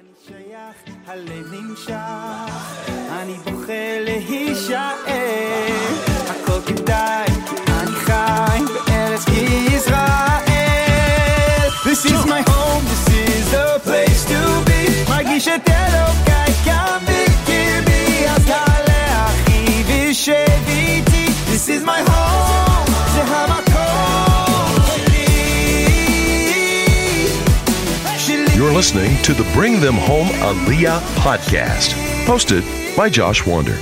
אני שייך, הלב נמשך, אני בוכה להישאר. Listening to the Bring Them Home Aliyah podcast, hosted by Josh Wander.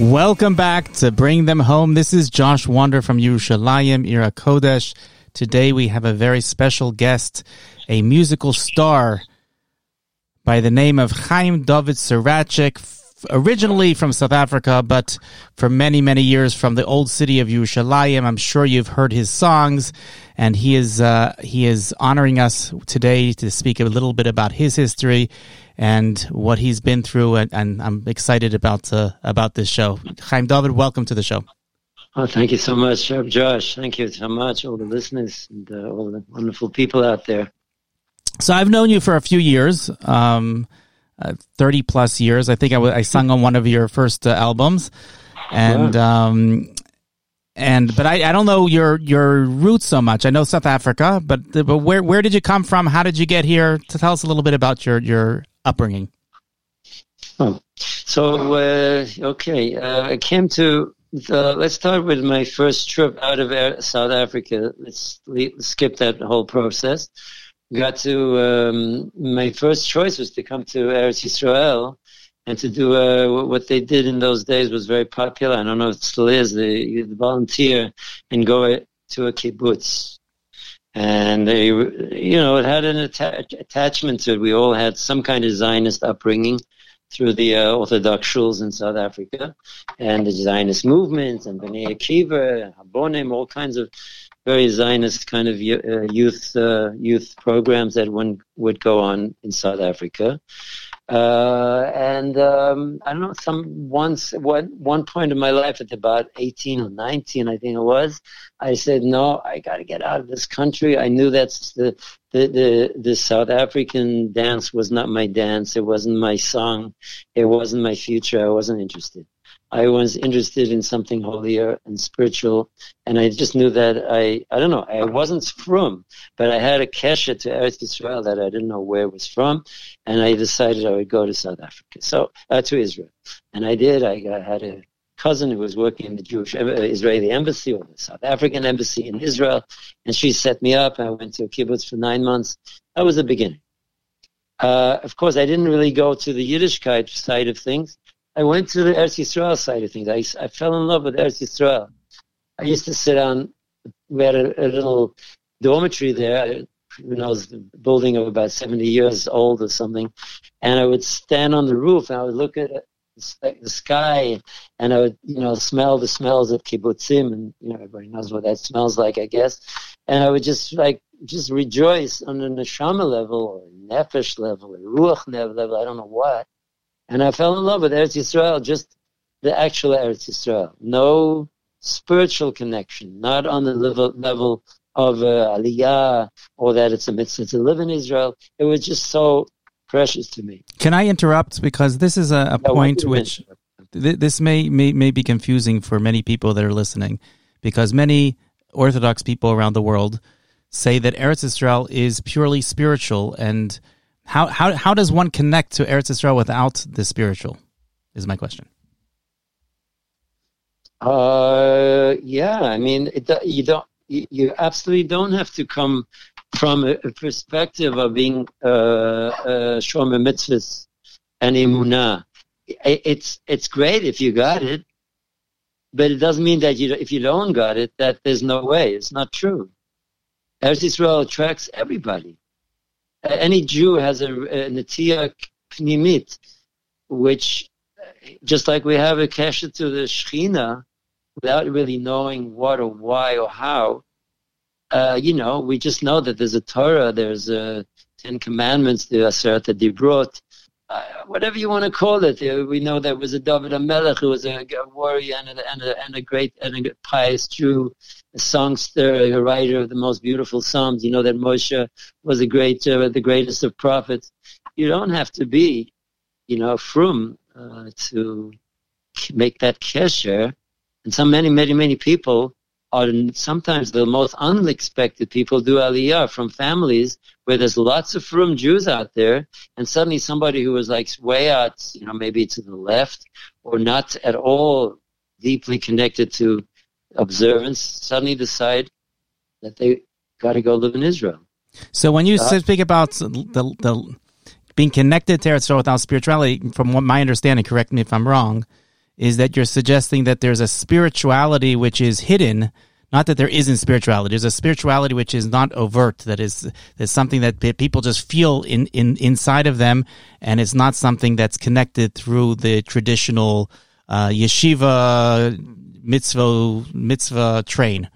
Welcome back to Bring Them Home. This is Josh Wander from Yerushalayim, Ir HaKodesh. Today we have a very special guest, a musical star by the name of Chaim David Saracik, f- originally from South Africa, but for many, many years from the old city of Yerushalayim. I'm sure you've heard his songs, and he is uh, he is honoring us today to speak a little bit about his history and what he's been through, and, and I'm excited about uh, about this show. Chaim David, welcome to the show. Oh, thank you so much, Reb Josh. Thank you so much, all the listeners and uh, all the wonderful people out there. So I've known you for a few years, um, uh, thirty plus years. I think I, w- I sung on one of your first uh, albums, and um, and but I, I don't know your your roots so much. I know South Africa, but but where where did you come from? How did you get here? To tell us a little bit about your your upbringing. Oh, so uh, okay, uh, I came to. The, let's start with my first trip out of South Africa. Let's le- skip that whole process. Got to um, my first choice was to come to Eretz Yisrael and to do uh, what they did in those days was very popular. I don't know if it still is. They volunteer and go to a kibbutz, and they, you know, it had an atta- attachment to it. We all had some kind of Zionist upbringing through the uh, Orthodox schools in South Africa, and the Zionist movements and Bnei Akiva, Habonim, all kinds of very Zionist kind of uh, youth uh, youth programs that one would go on in South Africa. Uh, and um, I don't know, some once one one point in my life at about eighteen or nineteen, I think it was, I said, no, I got to get out of this country. I knew that's the, the the the South African dance was not my dance. It wasn't my song. It wasn't my future. I wasn't interested. I was interested in something holier and spiritual, and I just knew that I I don't know I wasn't from, but I had a kesher to Eretz Israel that I didn't know where it was from, and I decided I would go to South Africa, so uh, to Israel, and I did. I, I had a cousin who was working in the Jewish uh, Israeli embassy or the South African embassy in Israel, and she set me up. I went to a kibbutz for nine months. That was the beginning. Uh, of course, I didn't really go to the Yiddishkeit side of things. I went to the Eretz Yisrael side of things. I, I fell in love with Eretz Yisrael. I used to sit on, we had a, a little dormitory there, who knows, the building of about 70 years old or something, and I would stand on the roof and I would look at uh, it, the sky and I would, you know, smell the smells of kibbutzim and, you know, everybody knows what that smells like, I guess. And I would just like, just rejoice on a neshama level or nefesh level or ruach level, I don't know what. And I fell in love with Eretz Yisrael, just the actual Eretz Yisrael. No spiritual connection, not on the level, level of uh, Aliyah or that it's a mitzvah to live in Israel. It was just so precious to me. Can I interrupt because this is a, a No, point which th- this may, may may be confusing for many people that are listening because many Orthodox people around the world say that Eretz Israel is purely spiritual and how, how how does one connect to Eretz Israel without the spiritual? Is my question. Uh, yeah, I mean, it, you don't, you, absolutely don't have to come from a, a perspective of being uh, uh, shomer mitzvahs and emunah. It, it's it's great if you got it, but it doesn't mean that you if you don't got it that there's no way. It's not true. Eretz Israel attracts everybody. Uh, Any Jew has a, a netiya pnimit, which just like we have a kesher to the Shechina, without really knowing what or why or how, uh, you know, we just know that there's a Torah, there's a Ten Commandments, the Aseret Dibrot, uh, whatever you want to call it. We know there was a David HaMelech who was a, a warrior and a, and, a, and a great and a pious Jew, a songster, a writer of the most beautiful psalms. You know that Moshe was a great, uh, the greatest of prophets. You don't have to be, you know, from uh, to make that kesher. And so many, many, many people are sometimes the most unexpected people do aliyah from families where there's lots of frum Jews out there, and suddenly somebody who was like way out, you know, maybe to the left or not at all deeply connected to observance, suddenly decide that they got to go live in Israel. So when you uh, speak about the the being connected to Eretz without spirituality, from what my understanding, correct me if I'm wrong, is that you're suggesting that there's a spirituality which is hidden. Not that there isn't spirituality. There's a spirituality which is not overt. That is, that's something that people just feel in, in inside of them, and it's not something that's connected through the traditional uh, yeshiva mitzvah mitzvah train.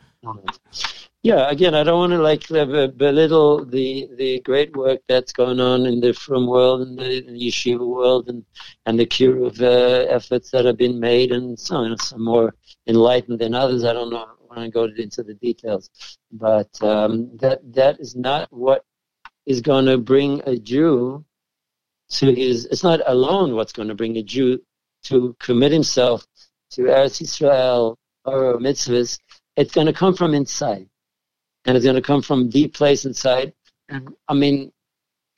Yeah, again, I don't want to like belittle the the great work that's going on in the frum world and the, the yeshiva world and and the kiruv uh, efforts that have been made and some some more enlightened than others. I don't know. when I go into the details, but um, that that is not what is going to bring a Jew to his. It's not alone what's going to bring a Jew to commit himself to Eretz Yisrael or mitzvahs. It's going to come from inside and it's going to come from deep place inside. And I mean,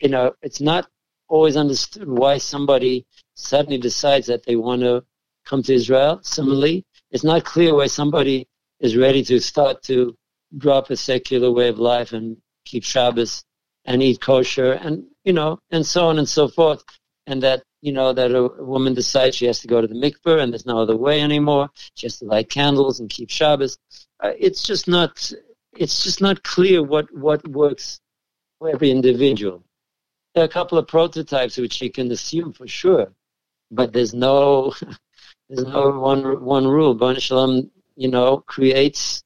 you know, it's not always understood why somebody suddenly decides that they want to come to Israel. Similarly, it's not clear why somebody is ready to start to drop a secular way of life and keep Shabbos and eat kosher and, you know, and so on and so forth. And that, you know, that a woman decides she has to go to the mikveh and there's no other way anymore. She has to light candles and keep Shabbos. Uh, it's just not, it's just not clear what, what works for every individual. There are a couple of prototypes which you can assume for sure, but there's no there's no one one rule. Bon Shalom, you know, creates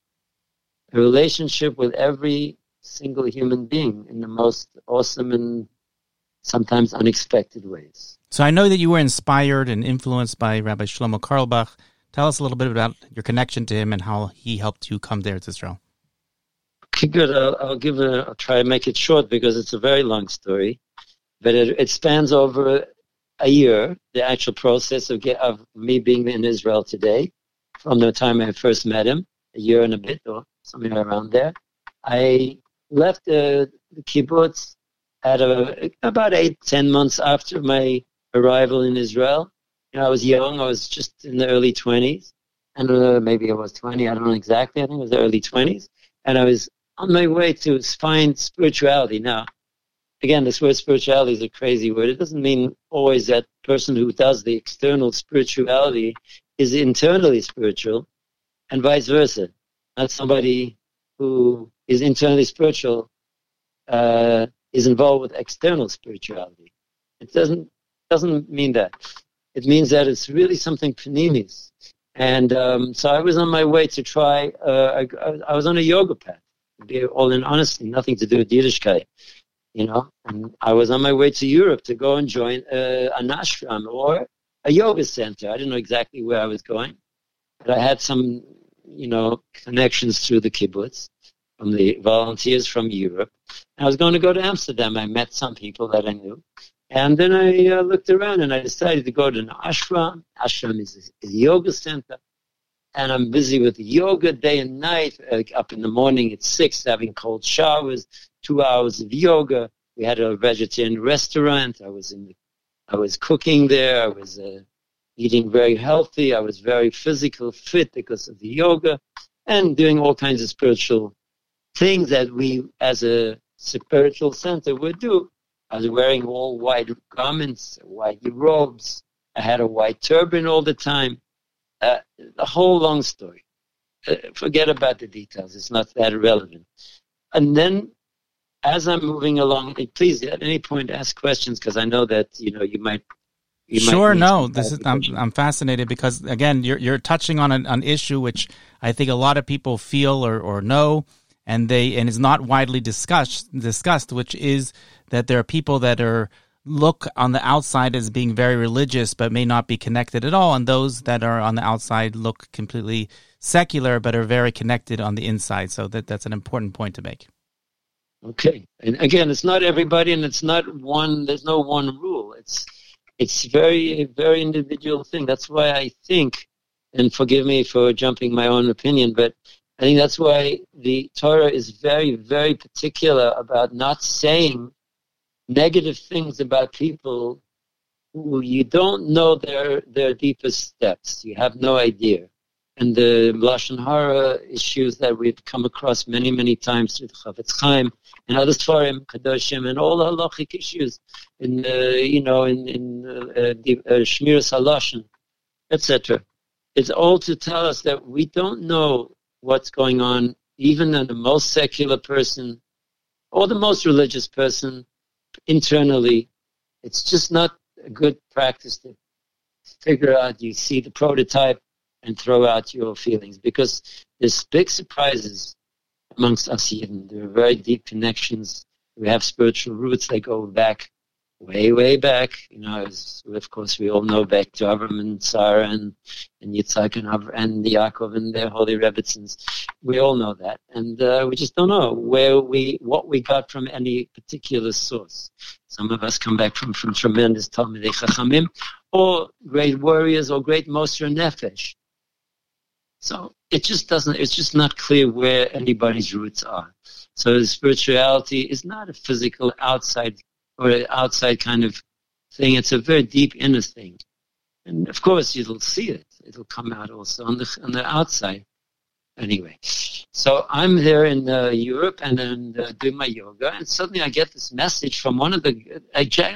a relationship with every single human being in the most awesome and sometimes unexpected ways. So I know that you were inspired and influenced by Rabbi Shlomo Carlebach. Tell us a little bit about your connection to him and how he helped you come there to Israel. Okay, good. I'll, I'll give it. I'll try and make it short because it's a very long story, but it, it spans over a year. The actual process of get, of me being in Israel today, from the time I first met him, a year and a bit or somewhere around there. I left the, the kibbutz at a, about eight, ten months after my arrival in Israel. You know, I was young. I was just in the early twenties, and uh, maybe I was twenty. I don't know exactly. I think it was the early twenties, and I was on my way to find spirituality. Now, again, this word spirituality is a crazy word. It doesn't mean always that person who does the external spirituality is internally spiritual, and vice versa. Not somebody who is internally spiritual uh, is involved with external spirituality. It doesn't doesn't mean that. It means that it's really something panimis. And um, so I was on my way to try. Uh, I, I was on a yoga path be all in honesty, nothing to do with Yiddishkeit, you know. And I was on my way to Europe to go and join a, an ashram or a yoga center. I didn't know exactly where I was going, but I had some, you know, connections through the kibbutz from the volunteers from Europe. And I was going to go to Amsterdam. I met some people that I knew. And then I uh, looked around and I decided to go to an ashram. Ashram is a, a yoga center and I'm busy with yoga day and night. Like up in the morning at six, having cold showers, two hours of yoga. We had a vegetarian restaurant. I was in, the, I was cooking there. I was uh, eating very healthy. I was very physical fit because of the yoga, and doing all kinds of spiritual things that we, as a spiritual center, would do. I was wearing all white garments, white robes. I had a white turban all the time. Uh, the whole long story. Uh, forget about the details. It's not that relevant. And then, as I'm moving along, please at any point ask questions because I know that you know you might. You sure. Might no. This is. I'm. I'm fascinated because again, you're you're touching on an, an issue which I think a lot of people feel or or know, and they and is not widely discussed discussed, which is that there are people that are look on the outside as being very religious but may not be connected at all, and those that are on the outside look completely secular but are very connected on the inside. So that that's an important point to make. Okay, and again, it's not everybody, and it's not one. There's no one rule. It's it's very a very individual thing. That's why I think, and forgive me for jumping my own opinion, but I think that's why the Torah is very very particular about not saying negative things about people who you don't know their their deepest depths. You have no idea and the lashon hara issues that we've come across many, many times through the Chafetz Chaim and other Sfarim, Kadoshim, and all the halachic issues in, uh, you know, in, in uh, the uh, Shmiras Halashon, etc. It's all to tell us that we don't know what's going on, even in the most secular person or the most religious person internally. It's just not a good practice to figure out. You see the prototype and throw out your feelings because there's big surprises amongst us even. There are very deep connections. We have spiritual roots that go back way, way back. You know, as, of course, we all know back to Avram and Sarah and, and Yitzhak and, Avram, and Yaakov and their holy Rebbitzins. We all know that. And uh, we just don't know where we, what we got from any particular source. Some of us come back from, from tremendous Talmidei Chachamim or great warriors or great Moser Nefesh. So it just doesn't, it's just not clear where anybody's roots are. So spirituality is not a physical outside or an outside kind of thing. It's a very deep inner thing. And of course you'll see it. It'll come out also on the, on the outside. Anyway, so I'm there in uh, Europe and then uh, doing my yoga, and suddenly I get this message from one of the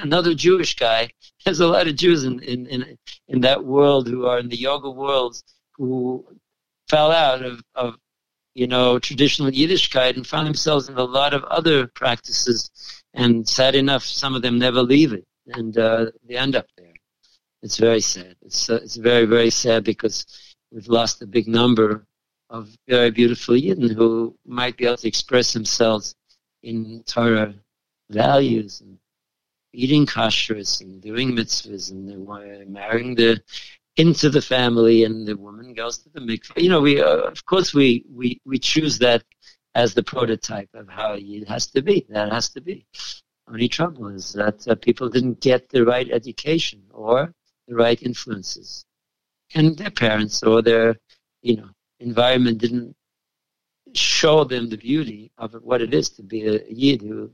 another Jewish guy. There's a lot of Jews in, in in in that world who are in the yoga worlds who fell out of, of you know, traditional Yiddishkeit and found themselves in a lot of other practices. And sad enough, some of them never leave it, and uh, they end up there. It's very sad. It's uh, it's very very sad because we've lost a big number of very beautiful Yidden who might be able to express themselves in Torah values and eating kashrus and doing mitzvahs and marrying the into the family and the woman goes to the mikveh. You know, we, uh, of course, we, we, we choose that as the prototype of how it has to be. That has to be. Only trouble is that uh, people didn't get the right education or the right influences. And their parents or their, you know, environment didn't show them the beauty of what it is to be a Yid who,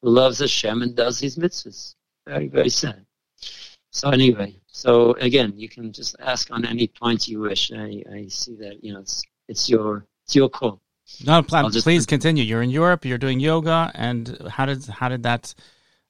who loves Hashem and does his mitzvahs. Very, very sad. So anyway, so again, you can just ask on any point you wish. I, I see that you know it's it's your it's your call. No, plan. Please continue. You're in Europe. You're doing yoga, and how did how did that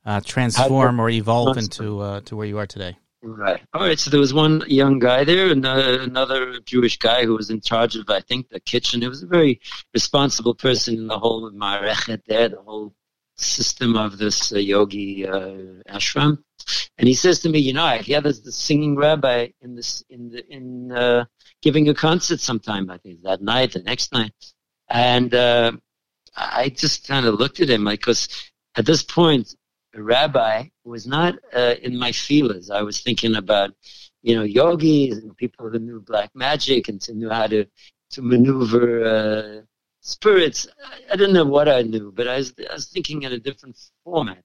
uh, transform or evolve into uh, to where you are today? Right. All right. So there was one young guy there, and uh, another Jewish guy who was in charge of, I think, the kitchen. It was a very responsible person in the whole Marechet there, the whole system of this uh, yogi uh, ashram. And he says to me, you know, I hear there's the singing rabbi in this in the in uh, giving a concert sometime. I think that night, the next night, and uh, I just kind of looked at him like, because at this point, a rabbi was not uh, in my feelers. I was thinking about, you know, yogis and people who knew black magic and to knew how to to maneuver uh, spirits. I, I didn't know what I knew, but I was, I was thinking in a different format.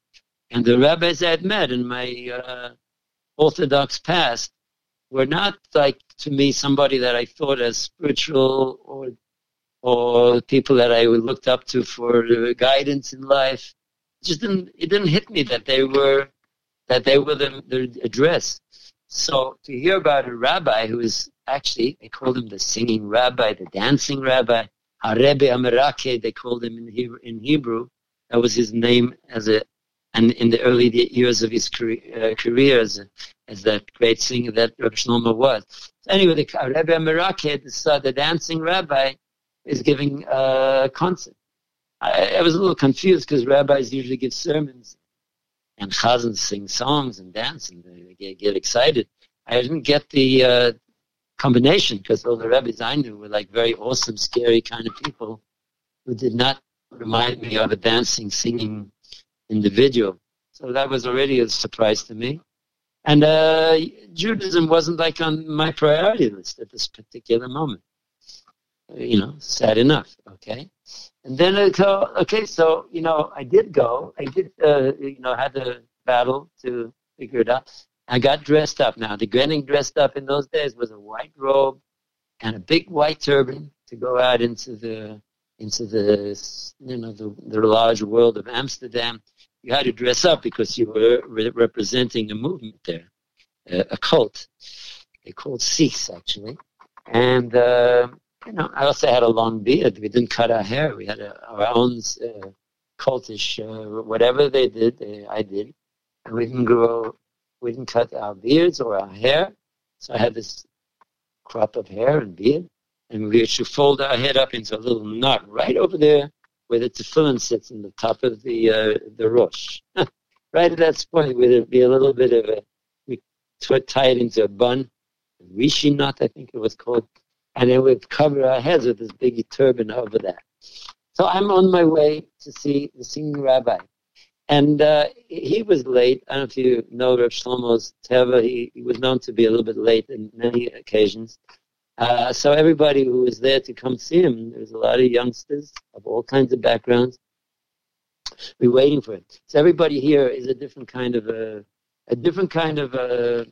And the rabbis I had met in my uh, Orthodox past were not like to me somebody that I thought as spiritual or or people that I looked up to for guidance in life. It just didn't it didn't hit me that they were that they were the, the address. So to hear about a rabbi who is actually they called him the singing rabbi, the dancing rabbi, Harebe Amerake, they called him in Hebrew, in Hebrew. That was his name as a and in the early years of his career, uh, career as, as, that great singer that Rabbi Shlomo was. So anyway, the Rabbi Merake, the, the dancing rabbi, is giving a concert. I, I was a little confused because rabbis usually give sermons and chazans sing songs and dance and they get, get excited. I didn't get the uh, combination because all the rabbis I knew were like very awesome, scary kind of people who did not remind me of a dancing, singing individual. So that was already a surprise to me. And uh, Judaism wasn't like on my priority list at this particular moment. You know, sad enough. Okay. And then, uh, okay, so, you know, I did go. I did, uh, you know, had to battle to figure it out. I got dressed up now. The getting dressed up in those days was a white robe and a big white turban to go out into the into the you know the, the large world of Amsterdam. You had to dress up because you were re- representing a movement there, a, a cult. They called Sikhs actually, and uh, you know I also had a long beard. We didn't cut our hair. We had a, our own uh, cultish uh, whatever they did. I did, and we didn't grow. We didn't cut our beards or our hair. So I had this crop of hair and beard, and we should fold our head up into a little knot right over there where the tefillin sits in the top of the uh, the rosh. right at that spot where there'd be a little bit of a, we tie it into a bun, rishi knot, I think it was called, and then we'd cover our heads with this big turban over that. So I'm on my way to see the senior rabbi. And uh, he was late. I don't know if you know Reb Shlomo's Teva. He, he was known to be a little bit late in many occasions. Uh, so everybody who was there to come see him, there was a lot of youngsters of all kinds of backgrounds. We waiting for it. So everybody here is a different kind of a, a different kind of a,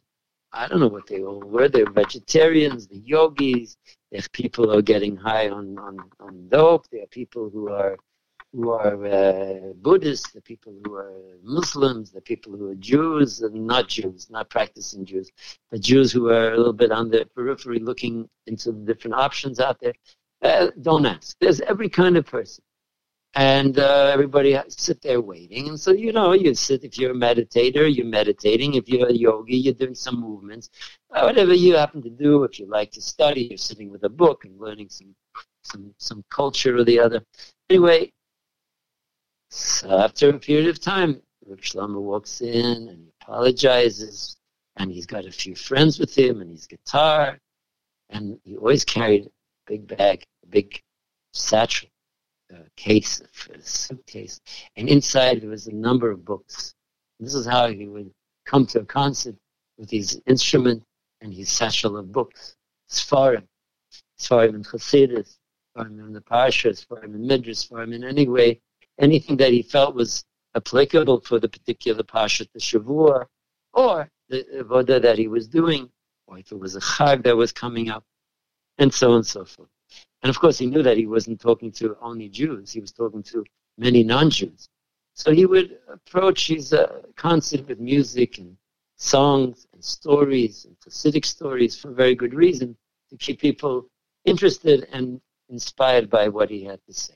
I don't know what they all were. They're vegetarians, the yogis. There's people who are getting high on, on, on dope. There are people who are who are uh, Buddhists, the people who are Muslims, the people who are Jews and not Jews, not practicing Jews, but Jews who are a little bit on the periphery looking into the different options out there. Uh, don't ask. There's every kind of person. And uh, everybody sit there waiting. And so, you know, you sit, if you're a meditator, you're meditating. If you're a yogi, you're doing some movements. Uh, whatever you happen to do, if you like to study, you're sitting with a book and learning some, some, some culture or the other. Anyway, so after a period of time, Reb Shlomo walks in and he apologizes, and he's got a few friends with him and his guitar, and he always carried a big bag, a big satchel, a case, suitcase, and inside there was a number of books. This is how he would come to a concert with his instrument and his satchel of books, Sfarim, Sfarim in Chassidus, Sfarim in the Parshas, Sfarim in Midrash, Sfarim in any way anything that he felt was applicable for the particular Parsha, the Shavua, or the Avodah that he was doing, or if it was a Chag that was coming up, and so on and so forth. And of course, he knew that he wasn't talking to only Jews, he was talking to many non Jews. So he would approach his uh, concert with music and songs and stories and Hasidic stories for very good reason to keep people interested and inspired by what he had to say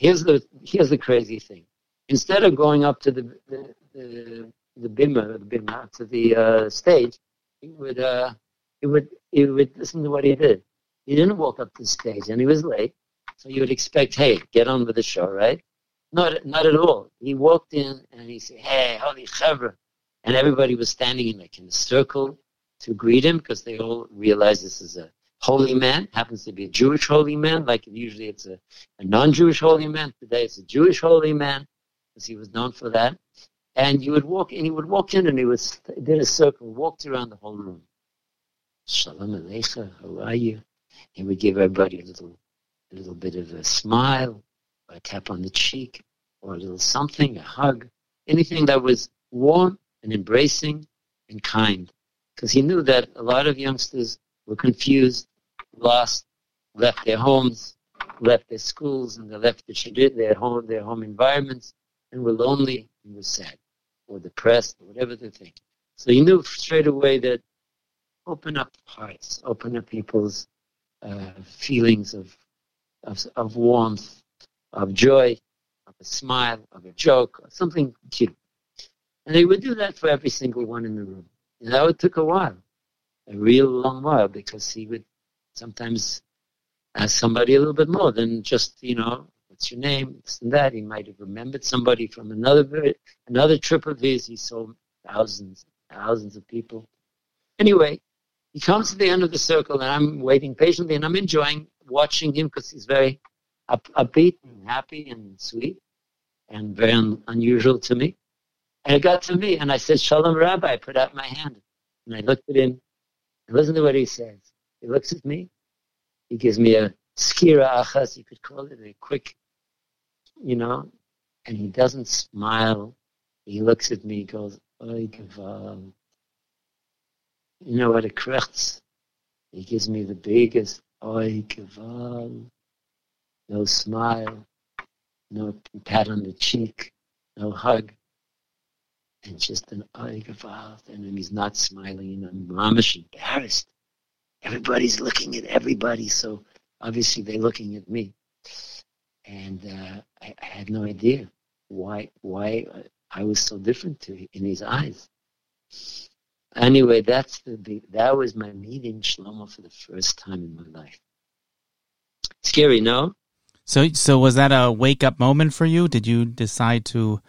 here's the here's the crazy thing. Instead of going up to the the the, the bima, the bima to the uh, stage, he would uh, he would he would listen to what he did. He didn't walk up to the stage, and he was late. So you would expect, hey, get on with the show, right? Not not at all. He walked in and he said, hey, holy chevra, and everybody was standing in like in a circle to greet him because they all realized this is a holy man, happens to be a Jewish holy man, like usually it's a, a non-Jewish holy man. Today it's a Jewish holy man, because he was known for that. And you would walk, and he would walk in, and he was did a circle, walked around the whole room. Shalom aleichem, how are you? He would give everybody a little, a little bit of a smile, or a tap on the cheek, or a little something, a hug, anything that was warm and embracing and kind, because he knew that a lot of youngsters were confused lost, left their homes, left their schools, and they left their, their home, their home environments, and were lonely and were sad or depressed or whatever the thing. So he knew straight away that open up hearts, open up people's uh, feelings of, of, of warmth, of joy, of a smile, of a joke, something cute. And they would do that for every single one in the room. And that took a while, a real long while, because he would sometimes ask somebody a little bit more than just, you know, what's your name, this and that. He might have remembered somebody from another another trip of his. He saw thousands, thousands of people. Anyway, he comes to the end of the circle, and I'm waiting patiently, and I'm enjoying watching him because he's very up, upbeat and happy and sweet, and very un, unusual to me. And it got to me, and I said, Shalom Rabbi. I put out my hand, and I looked at him, and listen to what he says. He looks at me, he gives me a skira achas, you could call it, a quick, you know, and he doesn't smile. He looks at me, he goes, Oy. You know what, it crechts. He gives me the biggest Oy geval. No smile, no pat on the cheek, no hug. And just an Oy geval. And he's not smiling, and I'm mamish embarrassed. Everybody's looking at everybody, so obviously they're looking at me. And uh, I, I had no idea why why I was so different to in his eyes. Anyway, that's the, that was my meeting Shlomo for the first time in my life. Scary, no? So, so was that a wake up moment for you? Did you decide to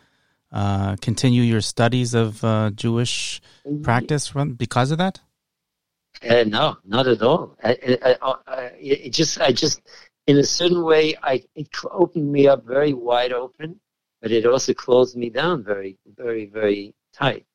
uh, continue your studies of uh, Jewish practice from, because of that? Uh, no, not at all. I, I, I, it just, I just, in a certain way, I it opened me up very wide open, but it also closed me down very, very, very tight.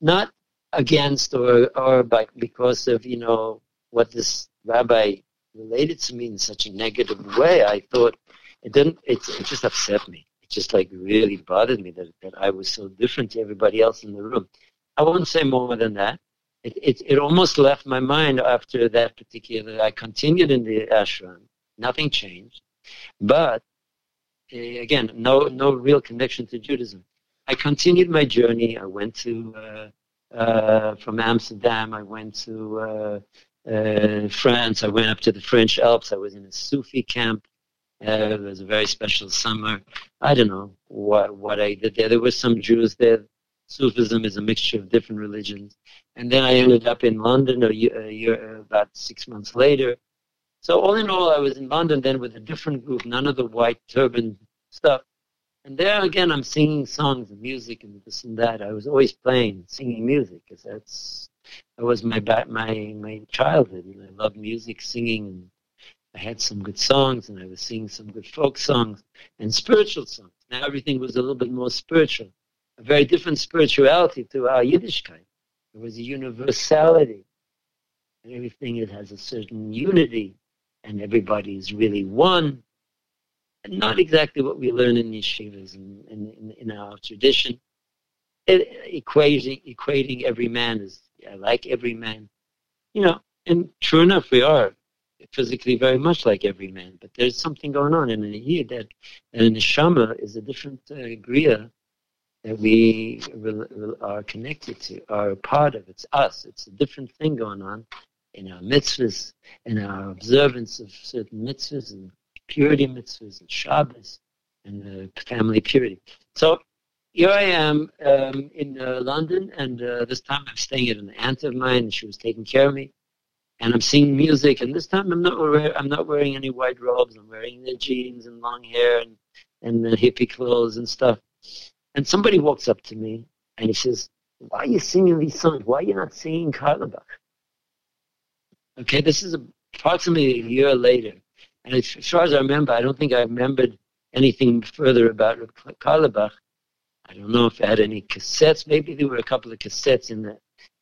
Not against or or by, because of you know what this rabbi related to me in such a negative way. I thought it didn't. It, it just upset me. It just like really bothered me that that I was so different to everybody else in the room. I won't say more than that. It, it, it almost left my mind after that particular. I continued in the ashram. Nothing changed, but uh, again, no no real connection to Judaism. I continued my journey. I went to uh, uh, from Amsterdam. I went to uh, uh, France. I went up to the French Alps. I was in a Sufi camp. Uh, it was a very special summer. I don't know what what I did there. There were some Jews there. Sufism is a mixture of different religions. And then I ended up in London a year, a year, about six months later. So all in all, I was in London then with a different group, none of the white turban stuff. And there again, I'm singing songs and music and this and that. I was always playing, singing music, because that's that was my my my childhood. And I loved music, singing, and I had some good songs, and I was singing some good folk songs and spiritual songs. Now everything was a little bit more spiritual, a very different spirituality to our Yiddishkeit. There was a universality, and everything it has a certain unity, and everybody is really one not exactly what we learn in yeshivas and in, in, in, our tradition. It, equating, equating every man is I like every man, you know. And true enough, we are physically very much like every man. But there's something going on in here that, that in is a different uh, griya that we are connected to, are a part of. It's us. It's a different thing going on in our mitzvahs, in our observance of certain mitzvahs and purity mitzvahs and Shabbos and uh, family purity. So here I am um, in uh, London, and uh, this time I'm staying at an aunt of mine, she was taking care of me. And I'm singing music, and this time I'm not wearing, I'm not wearing any white robes. I'm wearing the jeans and long hair and and the hippie clothes and stuff. And somebody walks up to me and he says, "Why are you singing these songs? Why are you not singing Carlebach?" Okay, this is approximately a year later. And as far as I remember, I don't think I remembered anything further about Carlebach. I don't know if I had any cassettes. Maybe there were a couple of cassettes in the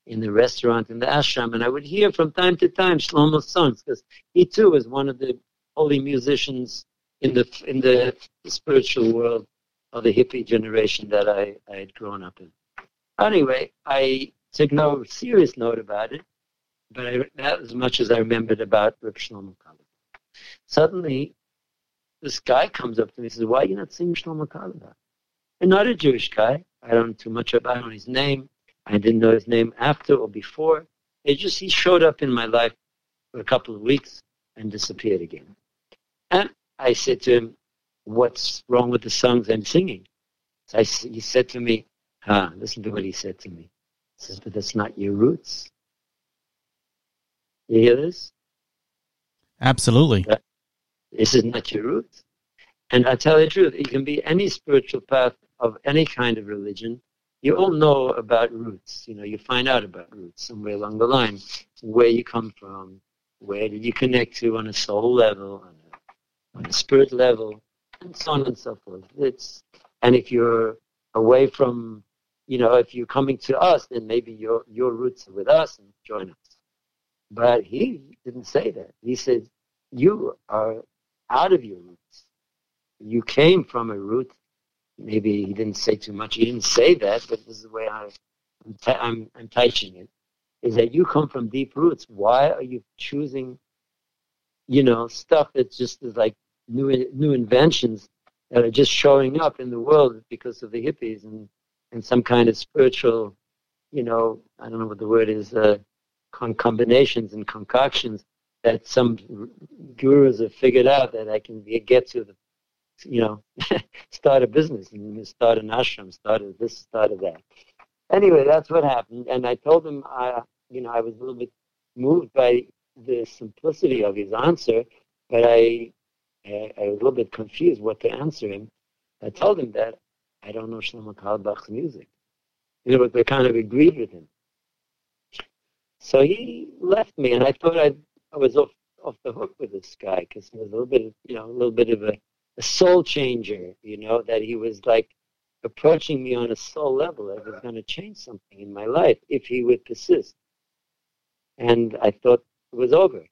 in the restaurant in the ashram, and I would hear from time to time Shlomo's songs because he too was one of the holy musicians in the in the spiritual world of the hippie generation that I, I had grown up in. Anyway, I took no serious note about it, but I, that as much as I remembered about Reb Shlomo. Suddenly, this guy comes up to me and says, Why are you not singing Shlomo not a Jewish guy. I don't know too much about his name. I didn't know his name after or before. It just he showed up in my life for a couple of weeks and disappeared again. And I said to him, What's wrong with the songs I'm singing? So I, he said to me, Ah, listen to what he said to me. He says, But that's not your roots. You hear this? Absolutely. This is not your roots. And I tell you the truth, it can be any spiritual path of any kind of religion. You all know about roots. You know, you find out about roots somewhere along the line, where you come from, where did you connect to on a soul level, on a, on a spirit level, and so on and so forth. It's and if you're away from you know, if you're coming to us, then maybe your your roots are with us and join us. But he didn't say that. He said, you are out of your roots. You came from a root. Maybe he didn't say too much. He didn't say that, but this is the way I, I'm, I'm, I'm teaching it. Is that you come from deep roots. Why are you choosing, you know, stuff that's just like new new inventions that are just showing up in the world because of the hippies and and some kind of spiritual, you know, I don't know what the word is, uh, con- combinations and concoctions that some gurus have figured out that I can get to the, you know, start a business and start an ashram, start a this, start a that. Anyway, that's what happened, and I told him, I, you know, I was a little bit moved by the simplicity of his answer, but I, I, I was a little bit confused what to answer him. I told him that I don't know Shlomo Carlebach's music. You know, but they kind of agreed with him. So he left me, and I thought I'd, I was off off the hook with this guy because he was a little bit, you know, a little bit of a, a soul changer. You know, that he was like approaching me on a soul level that was going to change something in my life if he would persist. And I thought it was over,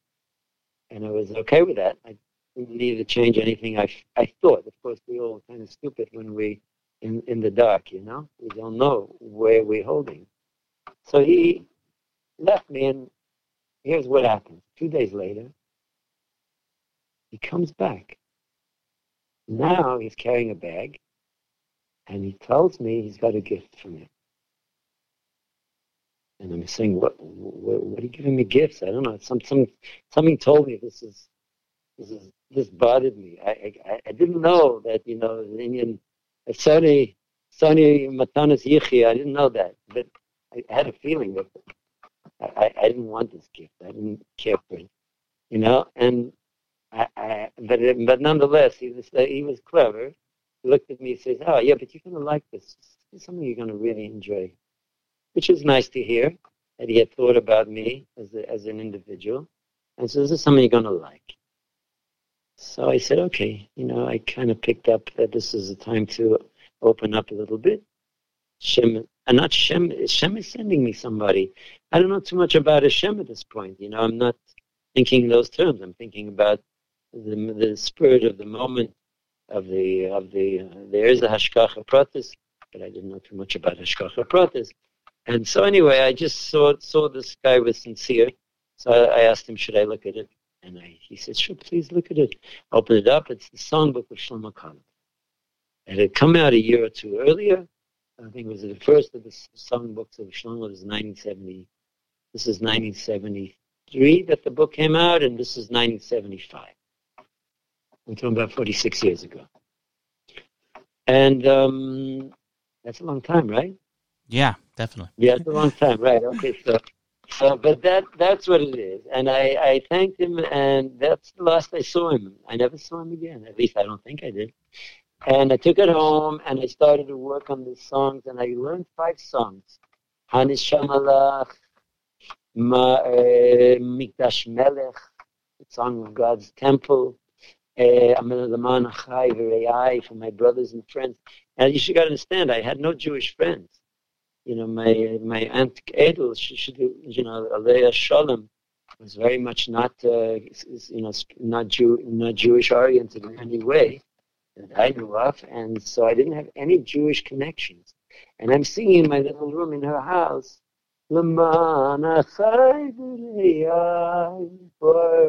and I was okay with that. I didn't need to change anything. I I thought, of course, we all kind of stupid when we in, in the dark, you know? We don't know where we're holding. So he left me, and here's what happened. Two days later, he comes back. Now he's carrying a bag, and he tells me he's got a gift for me. And I'm saying, what, what, what are you giving me gifts? I don't know. Some, some, something told me this is, this is, this bothered me. I, I, I didn't know that, you know, Indian Sony, Sony Matanas Yichi, I didn't know that, but I had a feeling that I, I didn't want this gift. I didn't care for it, you know. And I, I but but nonetheless, he was uh, he was clever. He looked at me and says, "Oh yeah, but you're gonna like this. It's something you're gonna really enjoy," which was nice to hear that he had thought about me as a, as an individual, and so this is something you're gonna like. So I said, okay, you know, I kind of picked up that this is a time to open up a little bit. Shem, and not Shem, Shem is sending me somebody. I don't know too much about Hashem at this point. You know, I'm not thinking in those terms. I'm thinking about the, the spirit of the moment of the of the uh, there is a hashgacha pratis, but I didn't know too much about hashgacha pratis. And so anyway, I just saw saw this guy was sincere. So I, I asked him, should I look at it? And I, he said, sure, please look at it. Open it up. It's the songbook of Shlomo Kalem. It had come out a year or two earlier. I think it was the first of the songbooks of Shlomo. This is 1970. This is 1973 that the book came out, and this is 1975. We're talking about 46 years ago. And um, that's a long time, right? Yeah, definitely. Yeah, it's a long time, right? Okay, so so, but that that's what it is. And I, I thanked him, and that's the last I saw him. I never saw him again. At least I don't think I did. And I took it home, and I started to work on the songs, and I learned five songs. Haneshama Lach, Ma, uh, Mikdash Melech, the song of God's temple, uh, for my brothers and friends. And you should understand, I had no Jewish friends you know, my my aunt Edel, she, she, you know, Alea Shalom was very much not, uh, you know, not Jew, not Jewish oriented in any way that I knew of, and so I didn't have any Jewish connections. And I'm singing in my little room in her house, for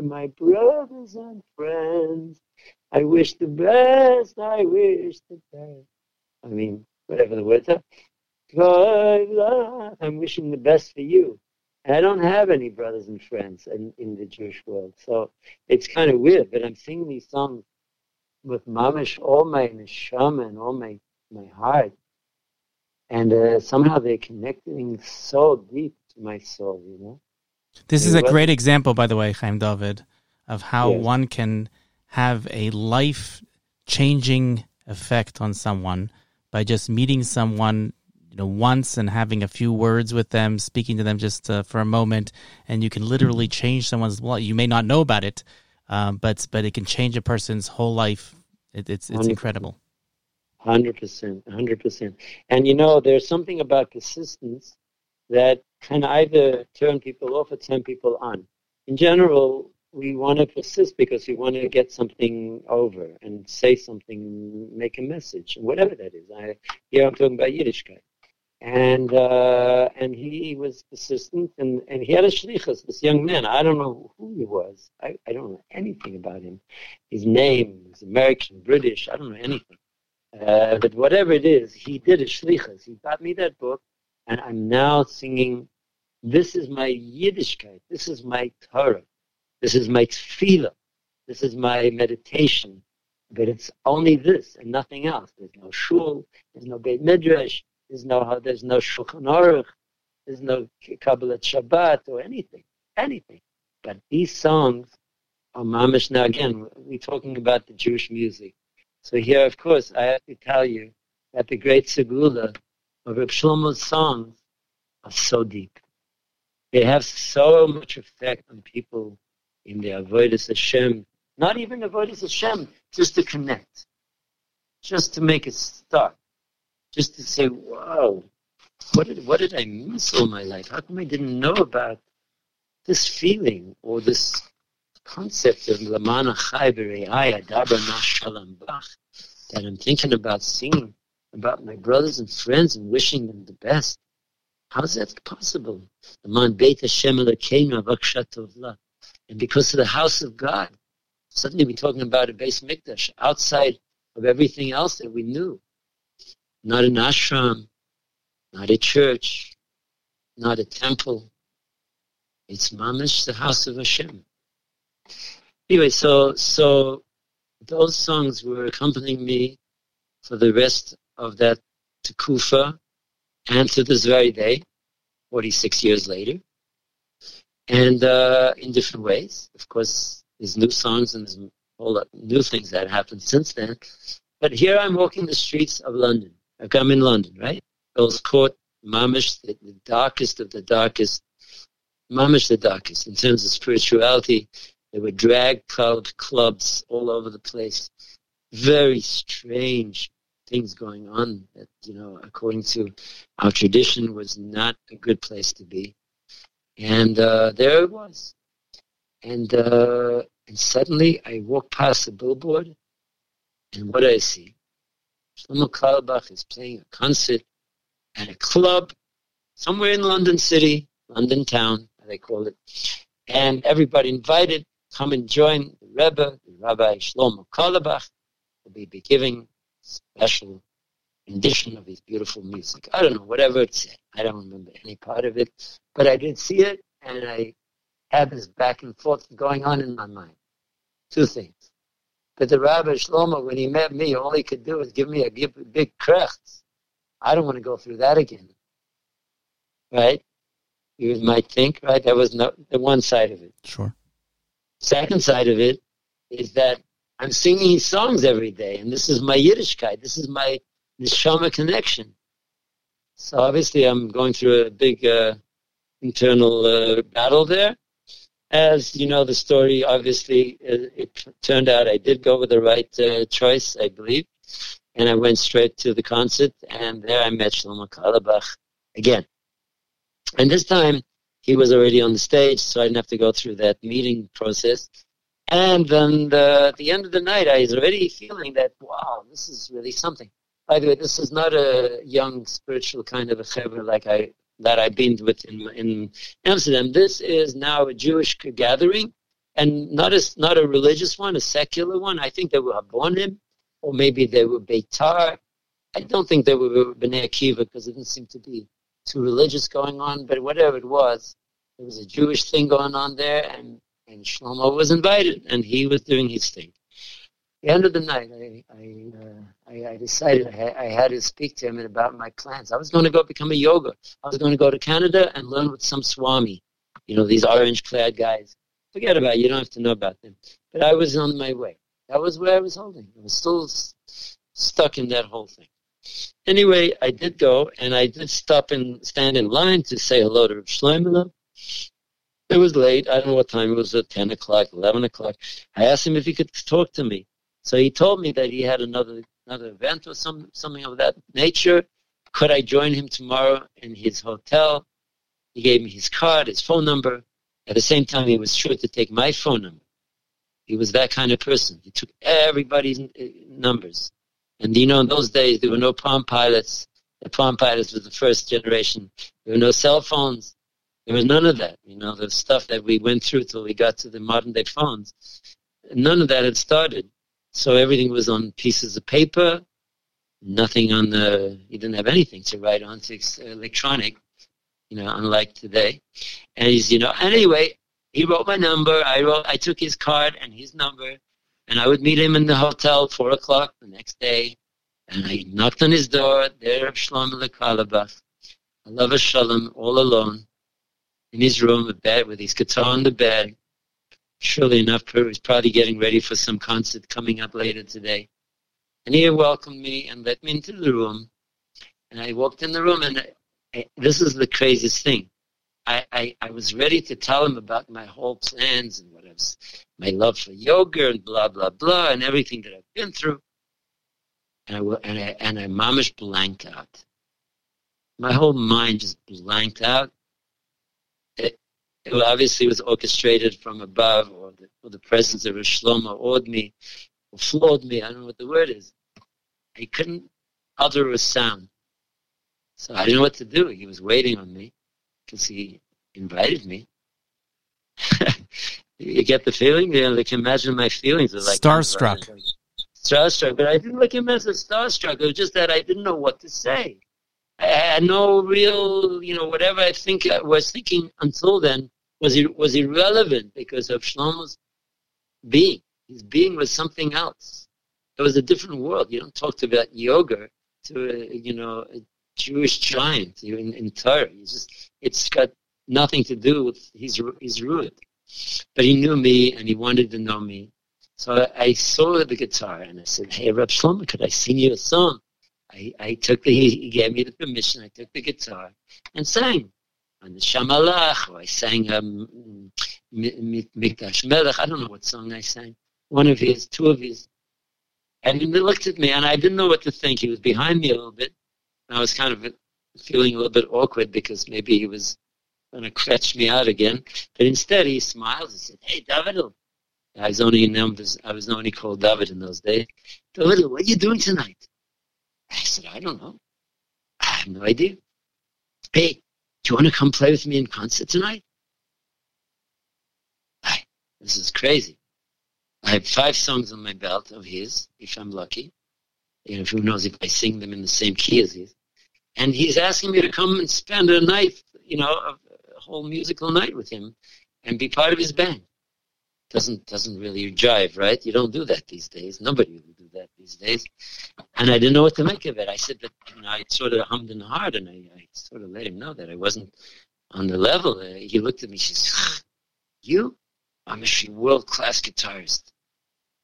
my brothers and friends. I wish the best, I wish the best. I mean, whatever the words are. I'm wishing the best for you. I don't have any brothers and friends in, in the Jewish world. So it's kind of weird, but I'm singing these songs with mamish, all my neshama and all my, my heart. And uh, somehow they're connecting so deep to my soul, you know? This is a great example, by the way, Chaim David, of how yes. one can have a life changing effect on someone by just meeting someone you know once and having a few words with them, speaking to them just uh, for a moment, and you can literally change someone's life. You may not know about it, um, but but it can change a person's whole life. It, it's it's incredible. Hundred percent, hundred percent. And you know, there's something about persistence that can either turn people off or turn people on. In general, we want to persist because we want to get something over and say something, make a message, whatever that is. I here I'm talking about Yiddishkeit. And uh, and he was persistent, and, and he had a shlichus. This young man, I don't know who he was. I, I don't know anything about him. His name, was American, British. I don't know anything. Uh, but whatever it is, he did a shlichus. He got me that book, and I'm now singing. This is my Yiddishkeit. This is my Torah. This is my tefillah. This is my meditation. But it's only this and nothing else. There's no shul. There's no Beit Midrash. There's no there's no Shulchan Aruch, there's no Kabbalat Shabbat or anything, anything. But these songs are mamish. Now again, we're talking about the Jewish music. So here, of course, I have to tell you that the great segula of Reb Shlomo's songs are so deep. They have so much effect on people in their avodas Hashem. Not even avodas Hashem, just to connect, just to make it start just to say, wow, what did, what did I miss all my life? How come I didn't know about this feeling or this concept of Lamana Chai Shalom Bach that I'm thinking about singing about my brothers and friends and wishing them the best. How is that possible? Laman Beit Hashem And because of the house of God, suddenly we're talking about a Beis Mikdash outside of everything else that we knew not an ashram, not a church, not a temple. It's mamish, the house of Hashem. Anyway, so so those songs were accompanying me for the rest of that Tekufa and to this very day, 46 years later, and uh, in different ways. Of course, there's new songs and there's a whole lot new things that happened since then. But here I'm walking the streets of London, like I'm in London, right? Earl's Court, Mamish, the, the darkest of the darkest, Mamish the darkest in terms of spirituality. There were drag club clubs all over the place. Very strange things going on that, you know, according to our tradition was not a good place to be. And uh, there it was. And, uh, and suddenly I walk past the billboard and what do I see? Shlomo Carlebach is playing a concert at a club somewhere in London City, London town, they call it. And everybody invited, come and join the Rebbe, the Rabbi Shlomo Carlebach, will be, be giving special rendition of his beautiful music. I don't know, whatever it said. I don't remember any part of it, but I did see it, and I had this back and forth going on in my mind. Two things. But the Rabbi Shlomo, when he met me, all he could do was give me a big krechts. I don't want to go through that again. Right? You might think, right? That was no, the one side of it. Sure. Second side of it is that I'm singing his songs every day, and this is my Yiddishkeit. This is my neshama connection. So obviously, I'm going through a big uh, internal uh, battle there as you know the story, obviously it, it turned out I did go with the right uh, choice, I believe, and I went straight to the concert, and there I met Shlomo Carlebach again. And this time he was already on the stage, so I didn't have to go through that meeting process. And then the, at the end of the night, I was already feeling that wow, this is really something. By the way, this is not a young spiritual kind of a chaver like I that I've been with in, in Amsterdam. This is now a Jewish gathering, and not a not a religious one, a secular one. I think they were Habonim, or maybe they were Beitar. I don't think they were Bnei Akiva because it didn't seem to be too religious going on. But whatever it was, there was a Jewish thing going on there, and and Shlomo was invited, and he was doing his thing At the end of the night, I I, uh, I, I, decided I had, I had to speak to him about my plans. I was going to go become a yoga. I was going to go to Canada and learn with some Swami, you know, these orange-clad guys. Forget about it. You don't have to know about them. But I was on my way. That was where I was holding. I was still stuck in that whole thing. Anyway, I did go, and I did stop and stand in line to say hello to Shlomo. It was late. I don't know what time it was. At ten o'clock, eleven o'clock. I asked him if he could talk to me. So he told me that he had another another event or some something of that nature. Could I join him tomorrow in his hotel? He gave me his card, his phone number. At the same time, he was sure to take my phone number. He was that kind of person. He took everybody's uh, numbers. And you know, in those days, there were no Palm Pilots. The Palm Pilots was the first generation. There were no cell phones. There was none of that. You know, the stuff that we went through till we got to the modern day phones. None of that had started. So everything was on pieces of paper, nothing on the, he didn't have anything to write on, it's electronic, you know, unlike today. And he's, you know, anyway, he wrote my number. I wrote, I took his card and his number, and I would meet him in the hotel four o'clock the next day. And I knocked on his door. There, Shlomo Carlebach, Allah Shalom, all alone, in his room, a bed with his guitar on the bed. Surely enough, was probably getting ready for some concert coming up later today. And he welcomed me and let me into the room. And I walked in the room, and I, I, this is the craziest thing. I, I, I was ready to tell him about my whole plans and what I was, my love for yoga and blah blah blah and everything that I've been through. And I and I and I mamish blanked out. My whole mind just blanked out. It obviously was orchestrated from above, or the, or the presence of a Shlomo awed me, or floored me. I don't know what the word is. I couldn't utter a sound. So I didn't know what to do. He was waiting on me because he invited me. you get the feeling? You know, they can imagine my feelings. Are like starstruck. Starstruck, but I didn't look at him as a starstruck. It was just that I didn't know what to say. I had no real, you know, whatever I think I was thinking until then was was irrelevant because of Shlomo's being. His being was something else. It was a different world. You don't talk to about yoga to a, you know a Jewish giant in, in Torah. Just it's got nothing to do with his his root. But he knew me and he wanted to know me. So I saw the guitar and I said, "Hey, Reb Shlomo, could I sing you a song?" I, I took the he gave me the permission. I took the guitar and sang Haneshama Lach. I sang um, Mikdash Melech. I don't know what song I sang. One of his, two of his. And he looked at me, and I didn't know what to think. He was behind me a little bit. And I was kind of feeling a little bit awkward because maybe he was going to catch me out again. But instead, he smiled and said, "Hey, David." I was only numbers. I was only called David in those days. David, what are you doing tonight? I said, I don't know. I have no idea. Hey, do you want to come play with me in concert tonight? Hey, this is crazy. I have five songs on my belt of his, if I'm lucky. You know, who knows if I sing them in the same key as his and he's asking me to come and spend a night, you know, a whole musical night with him, and be part of his band. Doesn't doesn't really jive, right? You don't do that these days. Nobody will do that these days. And I didn't know what to make of it. I said that you know, I sort of hummed and hard, and I, I sort of let him know that I wasn't on the level. Uh, he looked at me. She said, "You, I'm a world class guitarist,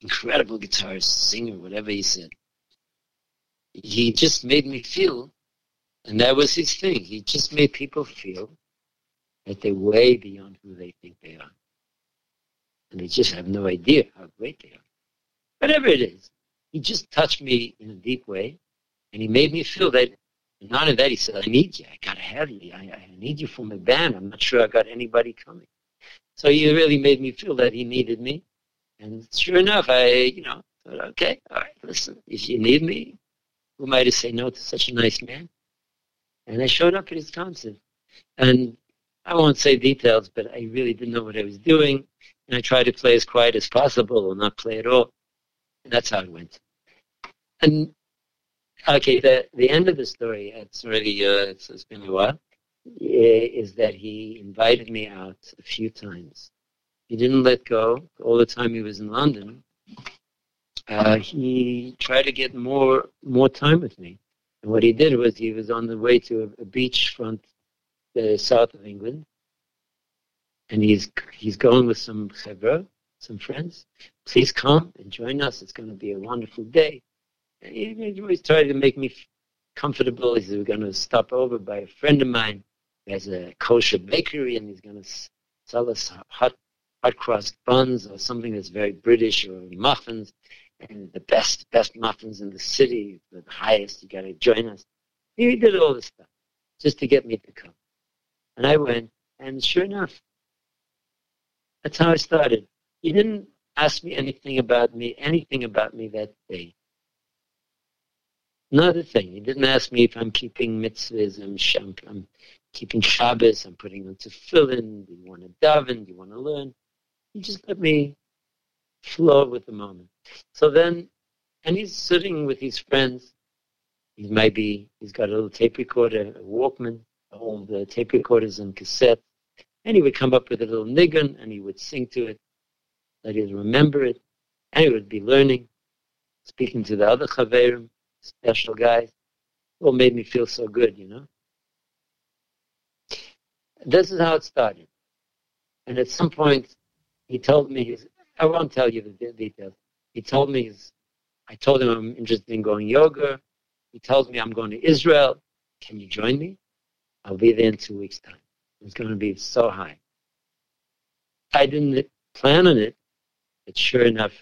incredible guitarist, singer, whatever he said." He just made me feel and that was his thing. He just made people feel that they're way beyond who they think they are. And they just have no idea how great they are. Whatever it is, he just touched me in a deep way. And he made me feel that, Not of that, he said, I need you. I got to have you. I, I need you for my band. I'm not sure I got anybody coming. So he really made me feel that he needed me. And sure enough, I, you know, thought, okay, all right, listen, if you need me, who am I to say no to such a nice man? And I showed up at his concert. And I won't say details, but I really didn't know what I was doing. And I tried to play as quiet as possible or not play at all. And that's how it went. And okay, the the end of the story, it's already uh, it's, it's been a while, is that he invited me out a few times. He didn't let go all the time he was in London. Uh, he tried to get more more time with me. And what he did was he was on the way to a, a beachfront uh, south of England, and he's he's going with some chevra, some friends. Please come and join us. It's going to be a wonderful day. And he, he always tried to make me comfortable. He said we're going to stop over by a friend of mine who has a kosher bakery, and he's going to sell us hot hot cross buns or something that's very British or muffins. and the best best muffins in the city, the highest. You got to join us. He did all this stuff just to get me to come, and I went. And sure enough, that's how I started. He didn't ask me anything about me, anything about me that day. Another thing, he didn't ask me if I'm keeping mitzvahs, I'm, I'm keeping Shabbos, I'm putting on tefillin, do you want to daven, do you want to learn? He just let me flow with the moment. So then, and he's sitting with his friends. He's maybe, he's got a little tape recorder, a Walkman, all the tape recorders and cassettes. And he would come up with a little nigun and he would sing to it, let us remember it, and he would be learning, speaking to the other chaverim, special guys. All made me feel so good, you know. This is how it started. And at some point, he told me, his, I won't tell you the details. He told me, his, I told him I'm interested in going yoga. He tells me I'm going to Israel. Can you join me? I'll be there in two weeks' time. It's going to be so high. I didn't plan on it, but sure enough,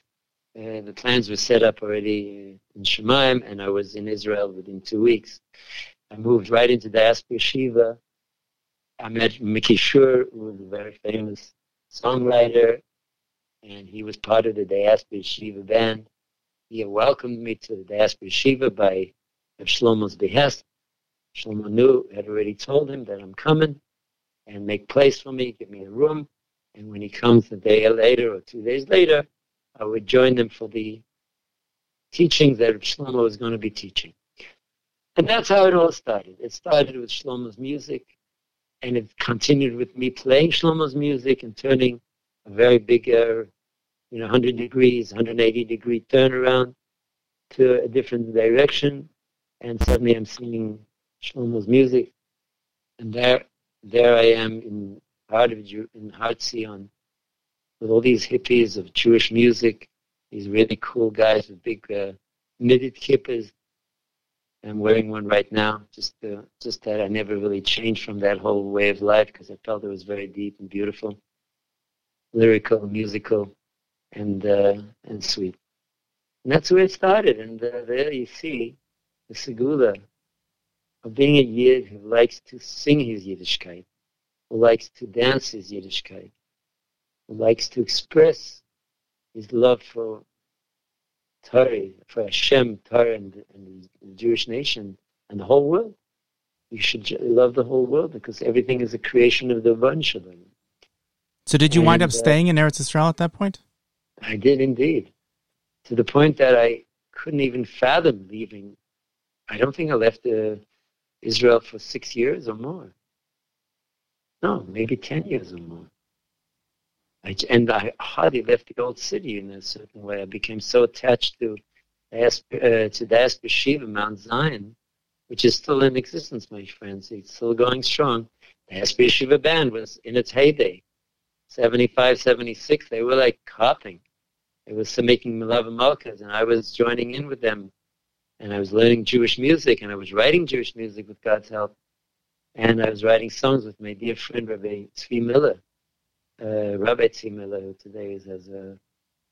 uh, the plans were set up already in Shemaim, and I was in Israel within two weeks. I moved right into the Diaspora Yeshiva. I met Mickey Schur, who was a very famous songwriter, and he was part of the Diaspora Yeshiva band. He welcomed me to the Diaspora Yeshiva by Shlomo's behest. Shlomo knew, had already told him that I'm coming and make place for me, give me a room. And when he comes a day later or two days later, I would join them for the teachings that Shlomo was going to be teaching. And that's how it all started. It started with Shlomo's music, and it continued with me playing Shlomo's music and turning a very big, uh, you know, 100 degrees, 180 degree turnaround to a different direction. And suddenly I'm singing Shlomo's music. And there, there I am in part of in with all these hippies of Jewish music, these really cool guys with big uh, knitted kippahs. I'm wearing one right now. Just uh, just that I never really changed from that whole way of life because I felt it was very deep and beautiful, lyrical, musical, and uh, and sweet. And that's where it started. And uh, there you see the segula of being a Yid who likes to sing his Yiddishkeit, who likes to dance his Yiddishkeit, who likes to express his love for Torah, for Hashem, Torah, and, and the Jewish nation, and the whole world. You should love the whole world because everything is a creation of the Van Shalom. So, did you and, wind up uh, staying in Eretz Israel at that point? I did indeed, to the point that I couldn't even fathom leaving. I don't think I left uh, Israel for six years or more. No, maybe ten years or more. I, and I hardly left the old city in a certain way. I became so attached to uh, to the Diaspora Yeshiva, Mount Zion, which is still in existence, my friends. It's still going strong. The Diaspora Yeshiva band was in its heyday, 75, 76. They were like hopping. They were making Milava Malkas, and I was joining in with them. And I was learning Jewish music, and I was writing Jewish music with God's help. And I was writing songs with my dear friend Rabbi Tzvi Miller uh, Rabbi Miller, who today is as a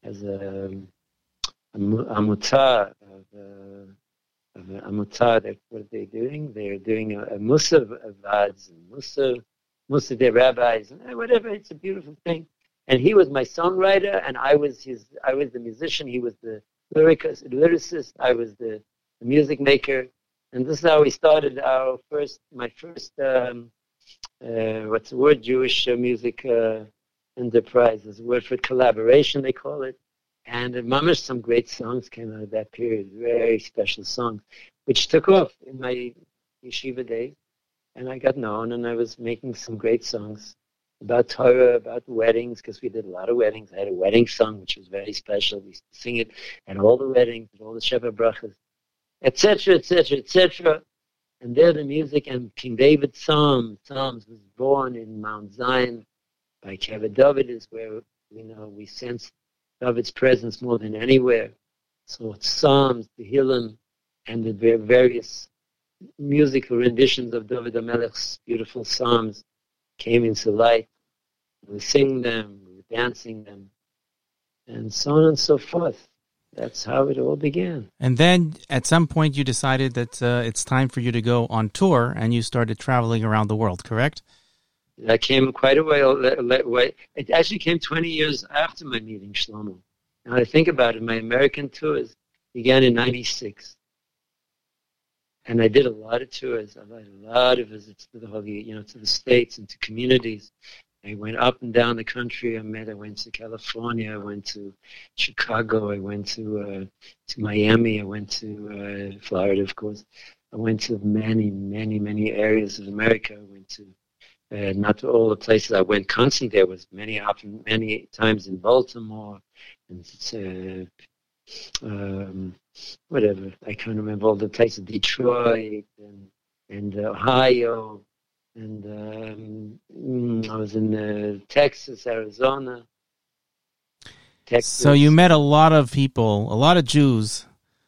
as a, um, amutah of, uh, of amutah. What are they doing? They're doing a, a musav ads and musav musav their rabbis and whatever. It's a beautiful thing. And he was my songwriter, and I was his. I was the musician. He was the lyricist. lyricist. I was the, the music maker. And this is how we started our first, my first um, uh, what's the word, Jewish uh, music uh, enterprise. There's a word for collaboration, they call it. And uh, mamish, some great songs came out of that period, very special songs, which took off in my yeshiva days. And I got known, and I was making some great songs about Torah, about weddings, because we did a lot of weddings. I had a wedding song, which was very special. We sing it at all the weddings, at all the Sheva Brachas, etc., etc., etc. And there the music and King David's Psalms. Psalms was born in Mount Zion by Kever David is where you know we sense David's presence more than anywhere. So Psalms, the Hallel, and the various musical renditions of David HaMelech's beautiful Psalms came into light. We sing them, we were dancing them, and so on and so forth. That's how it all began. And then at some point you decided that uh, it's time for you to go on tour and you started traveling around the world, correct? That came quite a while. It actually came 20 years after my meeting Shlomo. Now I think about it, my American tours began in 96. And I did a lot of tours. I did a lot of visits to the Holy, you know, to the states and to communities. I went up and down the country. I met. I went to California. I went to Chicago. I went to uh, to Miami. I went to uh, Florida, of course. I went to many, many, many areas of America. I went to uh, not to all the places I went constantly. There was many often many times in Baltimore and uh, um, whatever. I can't remember all the places. Detroit and and Ohio and um, mm, I was in uh, Texas, Arizona. Texas. So you met a lot of people, a lot of Jews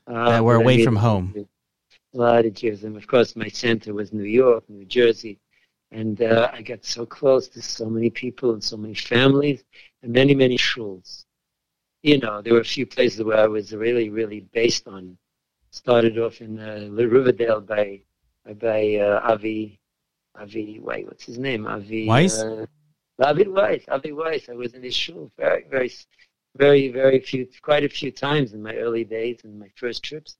uh, that were away from home. A lot of Jews, and of course, my center was New York, New Jersey, and uh, I got so close to so many people and so many families and many, many shuls. You know, there were a few places where I was really, really based on. Started off in uh, Riverdale by by uh, Avi Avi, wait, what's his name? Avi Weiss. Uh, Avi Weiss. Avi Weiss. I was in his shul very, very, very, very few, quite a few times in my early days and my first trips.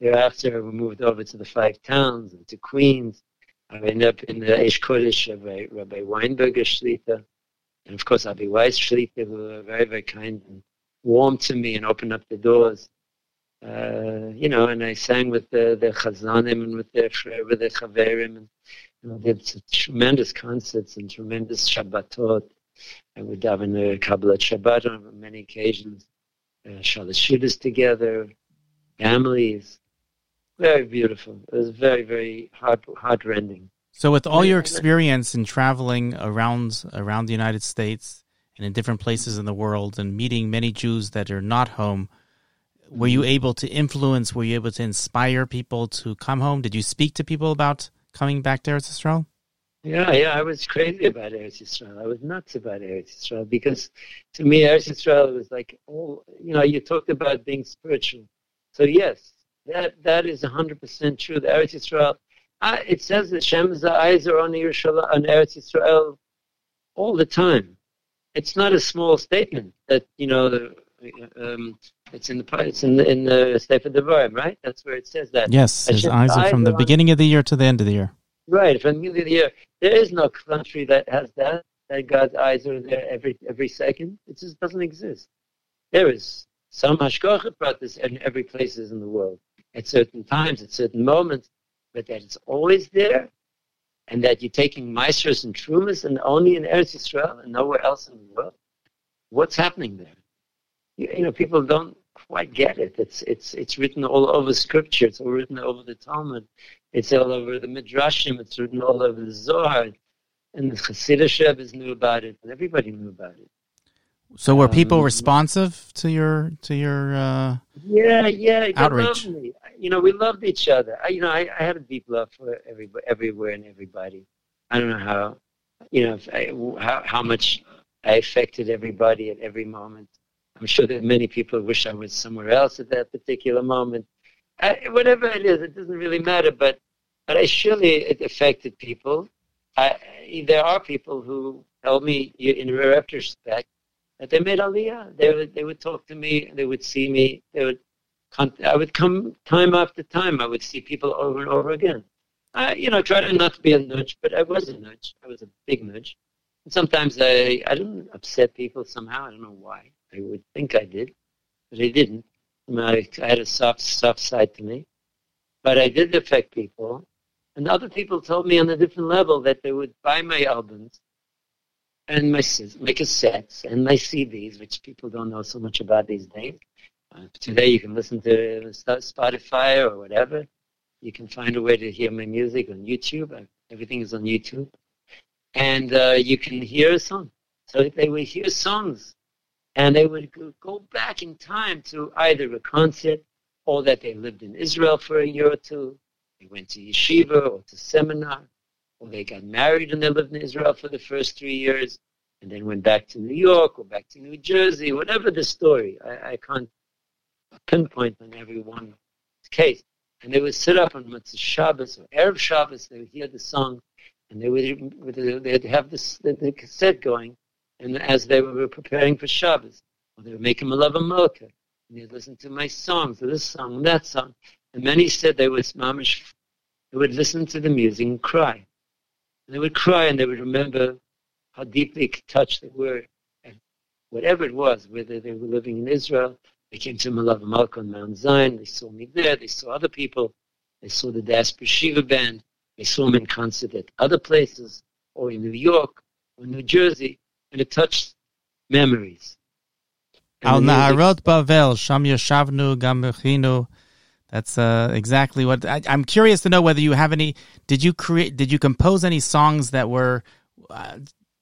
Thereafter, we moved over to the five towns and to Queens. I ended up in the Eish Kodesh Rabbi, Rabbi Weinberger Shlita, and of course Avi Weiss Shlita, who were very, very kind and warm to me and opened up the doors. Uh, you know, and I sang with the the chazanim and with the with the chaverim, and you know, did tremendous concerts and tremendous Shabbatot. I would daven a Kabbalat Shabbat on many occasions. Uh, Shalashudas together, families. Very beautiful. It was very, very heart heart rending. So, with all your experience in traveling around around the United States and in different places in the world, and meeting many Jews that are not home, were you mm-hmm. able to influence? Were you able to inspire people to come home? Did you speak to people about coming back to Eretz Yisrael? Yeah, yeah, I was crazy about Eretz Yisrael. I was nuts about Eretz Yisrael because to me, Eretz Yisrael was like, oh, you know, you talked about being spiritual. So yes, that that is hundred percent true. The Eretz Yisrael, uh, it says that Shem's eyes are on Yerushalayim, on Eretz Yisrael all the time. It's not a small statement that you know. Um, it's in the it's in the in the Sefer Devarim, right? That's where it says that. Yes, his eyes are from the beginning of the year to the end of the year. Right, from the beginning of the year. There is no country that has that. That God's eyes are there every every second. It just doesn't exist. There is some hashgacha about this in every place in the world at certain times, at certain moments, but that it's always there, and that you're taking meisters and trumas and only in Eretz Yisrael and nowhere else in the world. What's happening there? You, you know, people don't quite get it. It's it's it's written all over Scripture. It's all written over the Talmud. It's all over the Midrashim. It's written all over the Zohar, and the Hasidic Rebbe's knew about it, and everybody knew about it. So were people um, responsive to your to your uh, yeah yeah outreach? You know, we loved each other. I, you know, I, I had a deep love for every everywhere and everybody. I don't know how, you know, I, how how much I affected everybody at every moment. I'm sure that many people wish I was somewhere else at that particular moment. I, whatever it is, it doesn't really matter. But but I surely it affected people. I, there are people who tell me in retrospect that they made aliyah. They would they would talk to me. They would see me. They would. I would come time after time. I would see people over and over again. I, you know, try to not to be a nudge, but I was a nudge. I was a big nudge. And sometimes I, I didn't upset people somehow. I don't know why. I would think I did, but I didn't. I, I had a soft, soft side to me. But I did affect people. And other people told me on a different level that they would buy my albums and my, my cassettes and my CDs, which people don't know so much about these days. Uh, today you can listen to Spotify or whatever. You can find a way to hear my music on YouTube. Uh, everything is on YouTube. And uh, you can hear a song. So they would hear songs and they would go back in time to either a concert or that they lived in Israel for a year or two. They went to yeshiva or to seminar, or they got married and they lived in Israel for the first three years, and then went back to New York or back to New Jersey, whatever the story. I, I can't pinpoint on every one case. And they would sit up on Motzei Shabbos or Erev Shabbos, they would hear the song, and they would they'd have this the cassette going, and as they were preparing for Shabbos, or they would make him a love of Malka, and they'd listen to my songs, or this song, and that song. And many said they would mamish, they would listen to the music and cry. And they would cry and they would remember how deeply it touched they were. And whatever it was, whether they were living in Israel, they came to Melave Malka on Mount Zion, they saw me there, they saw other people, they saw the Diaspora Yeshiva Band, they saw me in concert at other places, or in New York, or New Jersey, and it touched memories. Al Naharot Bavel, Sham Yashavnu Gamechinu. That's uh, exactly what I, am curious to know whether you have any. Did you create? Did you compose any songs that were, uh,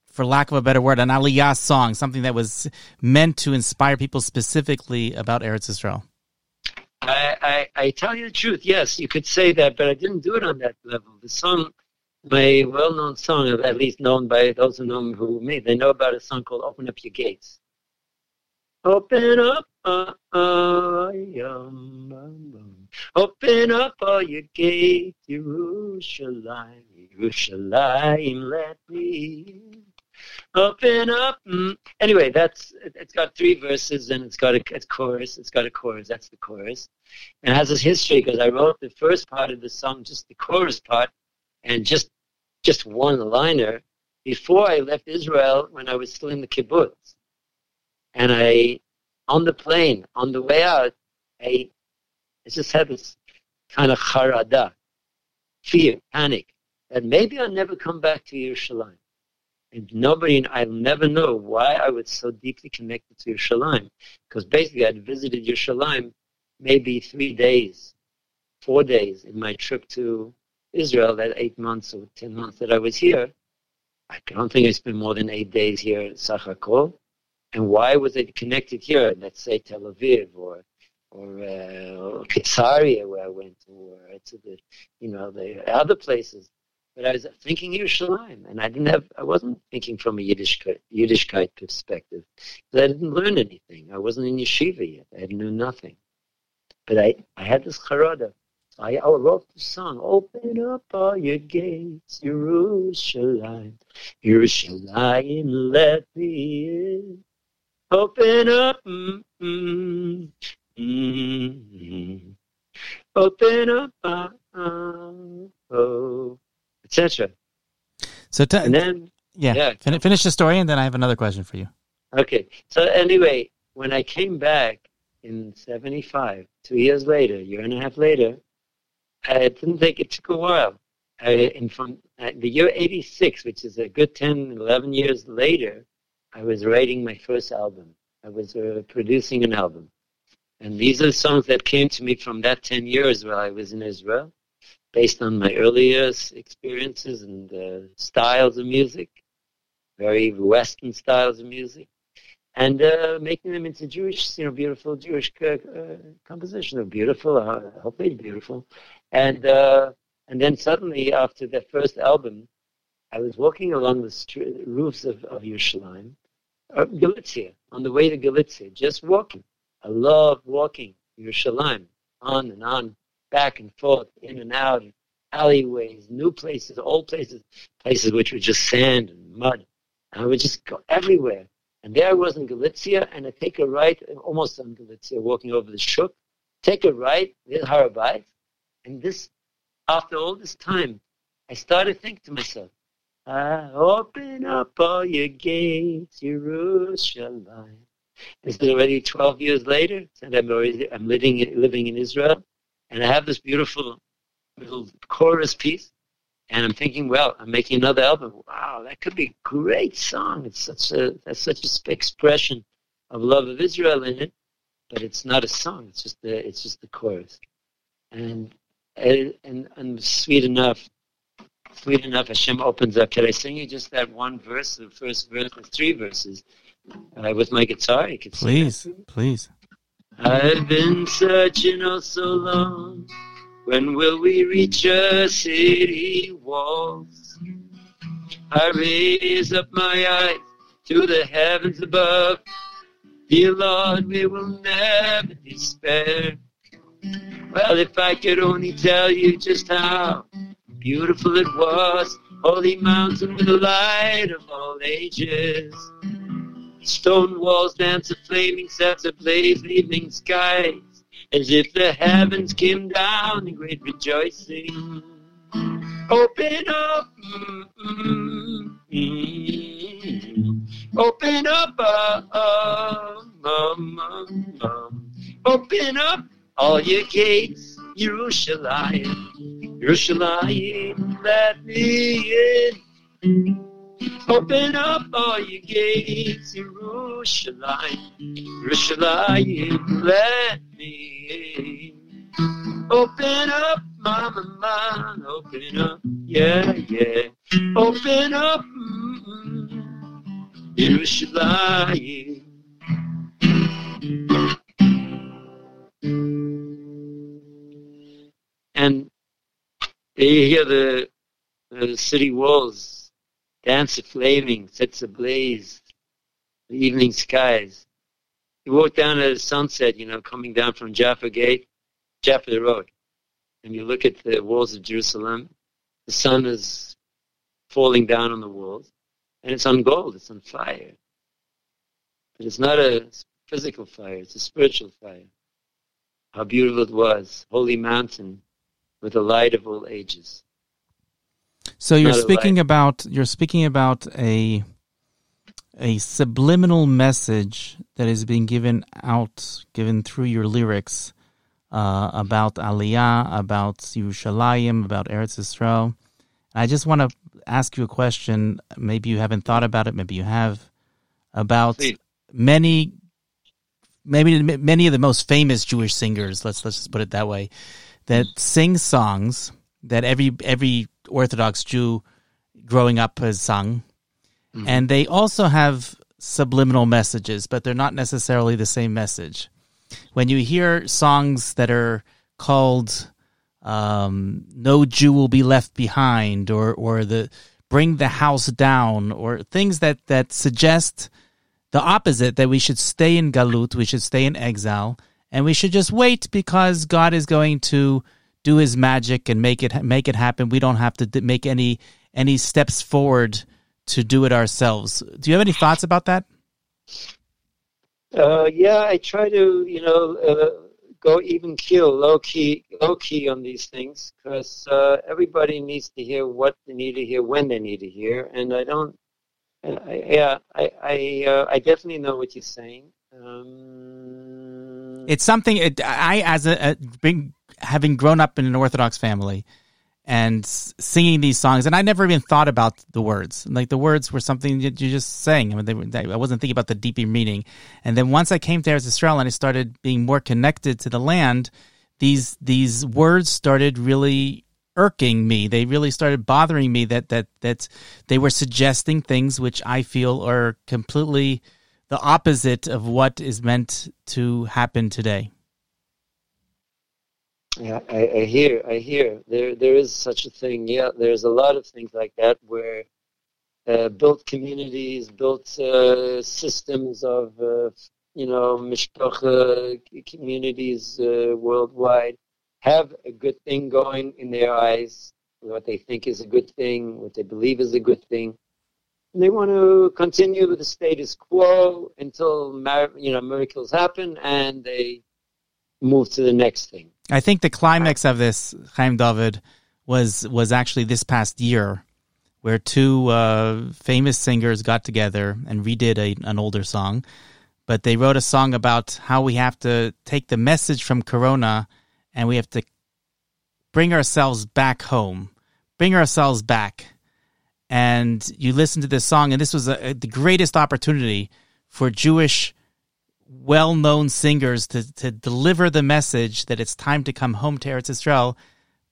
for lack of a better word, an aliyah song, something that was meant to inspire people specifically about Eretz Israel? I, I, I tell you the truth. Yes, you could say that, but I didn't do it on that level. The song, my well-known song, at least known by those who know me, they know about a song called "Open Up Your Gates." Open up, uh, uh, yum, um, open up all your gates, Jerusalem, Jerusalem, let me. Open up. Mm. Anyway, that's it's got three verses and it's got a, a chorus. It's got a chorus. That's the chorus, and it has this history because I wrote the first part of the song, just the chorus part, and just just one liner before I left Israel when I was still in the kibbutz. And I, on the plane, on the way out, I, I just had this kind of charada, fear, panic, that maybe I'll never come back to Yerushalayim. And nobody, I'll never know why I was so deeply connected to Yerushalayim. Because basically I'd visited Yerushalayim maybe three days, four days in my trip to Israel, that eight months or ten months that I was here. I don't think I spent more than eight days here at Sachakol. And why was it connected here? Let's say Tel Aviv or or, uh, or where I went, or to the you know the other places. But I was thinking Yerushalayim, and I didn't have I wasn't thinking from a Yiddish Yiddishkeit perspective. But I didn't learn anything. I wasn't in yeshiva yet. I knew nothing. But I, I had this charada. I, wrote the song, Open up all your gates, Yerushalayim, Yerushalayim, let me in. Open up, mm, mm, mm, open up, uh, oh, etc. So, t- and then, yeah, yeah. Fin- finish the story, and then I have another question for you. Okay. So anyway, when I came back in '75, two years later, a year and a half later, I didn't think it took a while. I, in from uh, the year '86, which is a good 10, 11 years later, I was writing my first album. I was uh, producing an album. And these are songs that came to me from that 10 years while I was in Israel, based on my earlier experiences and uh, styles of music, very Western styles of music, and uh, making them into Jewish, you know, beautiful Jewish uh, uh, composition. They're beautiful, uh, hopefully beautiful. And, uh, and then suddenly, after the first album, I was walking along the roofs of, of Yerushalayim, uh, on the way to Galicia, just walking. I love walking Yerushalayim, on and on, back and forth, in and out, alleyways, new places, old places, places which were just sand and mud. And I would just go everywhere. And there I was in Galicia, and I take a right, almost on Galicia, walking over the Shuk, take a right, there's Harabait, and this, after all this time, I started thinking to myself, I open up all your gates, Jerusalem. Is already 12 years later, and I'm, already, I'm living, living in Israel, and I have this beautiful little chorus piece, and I'm thinking, well, I'm making another album. Wow, that could be a great song. It's such a that's such a expression of love of Israel in it, but it's not a song. It's just the it's just the chorus, and and and, and sweet enough sweet enough, Hashem opens up. Can I sing you just that one verse, the first verse, the three verses, uh, with my guitar? You can please, please. I've been searching oh so long. When will we reach a city walls? I raise up my eyes to the heavens above. Dear Lord, we will never despair. Well, if I could only tell you just how beautiful it was, holy mountain with the light of all ages. Stone walls dance a flaming sets ablaze evening skies, as if the heavens came down in great rejoicing. Open up, open up, uh, uh, um, um, um. open up all your gates, Jerusalem, Jerusalem, let me in. Open up all your gates, Jerusalem, Jerusalem, let me in. Open up, mama, mama, open up, yeah, yeah. Open up, mm, Jerusalem. You hear the, the city walls dance a flaming, sets ablaze, the evening skies. You walk down at sunset, you know, coming down from Jaffa Gate, Jaffa Road, and you look at the walls of Jerusalem. The sun is falling down on the walls, and it's on gold, it's on fire. But it's not a physical fire, it's a spiritual fire. How beautiful it was, holy mountain with the light of all ages. So you're speaking lie. about you're speaking about a a subliminal message that is being given out, given through your lyrics uh, about Aliyah, about Yerushalayim, about Eretz Yisrael. I just want to ask you a question. Maybe you haven't thought about it. Maybe you have about Please. many, maybe many of the most famous Jewish singers. Let's let's just put it that way, that sing songs that every every Orthodox Jew growing up has sung, and they also have subliminal messages, but they're not necessarily the same message. When you hear songs that are called um, "No Jew Will Be Left Behind" or or the "Bring the House Down" or things that that suggest the opposite that we should stay in galut, we should stay in exile, and we should just wait because God is going to do His magic and make it make it happen. We don't have to make any any steps forward to do it ourselves. Do you have any thoughts about that? Uh, yeah, I try to, you know, uh, go even keel, low key, low key on these things because uh, everybody needs to hear what they need to hear when they need to hear, and I don't. And I, yeah, I I, uh, I definitely know what you're saying. Um, It's something it, I, as a, a being, having grown up in an Orthodox family and singing these songs, and I never even thought about the words. Like the words were something that you just sang. I mean, they, they, I wasn't thinking about the deeper meaning. And then once I came to Eretz Israel and I started being more connected to the land, these these words started really irking me. They really started bothering me that that that they were suggesting things which I feel are completely the opposite of what is meant to happen today. Yeah, I, I hear, I hear. There, there is such a thing. Yeah, there's a lot of things like that where uh, built communities, built uh, systems of, uh, you know, mishpacha communities uh, worldwide have a good thing going in their eyes, what they think is a good thing, what they believe is a good thing. They want to continue with the status quo until, you know, miracles happen and they move to the next thing. I think the climax of this, Chaim David, was was actually this past year, where two uh, famous singers got together and redid a, an older song, but they wrote a song about how we have to take the message from Corona and we have to bring ourselves back home, bring ourselves back. And you listen to this song, and this was a, the greatest opportunity for Jewish well-known singers to, to deliver the message that it's time to come home to Eretz Israel,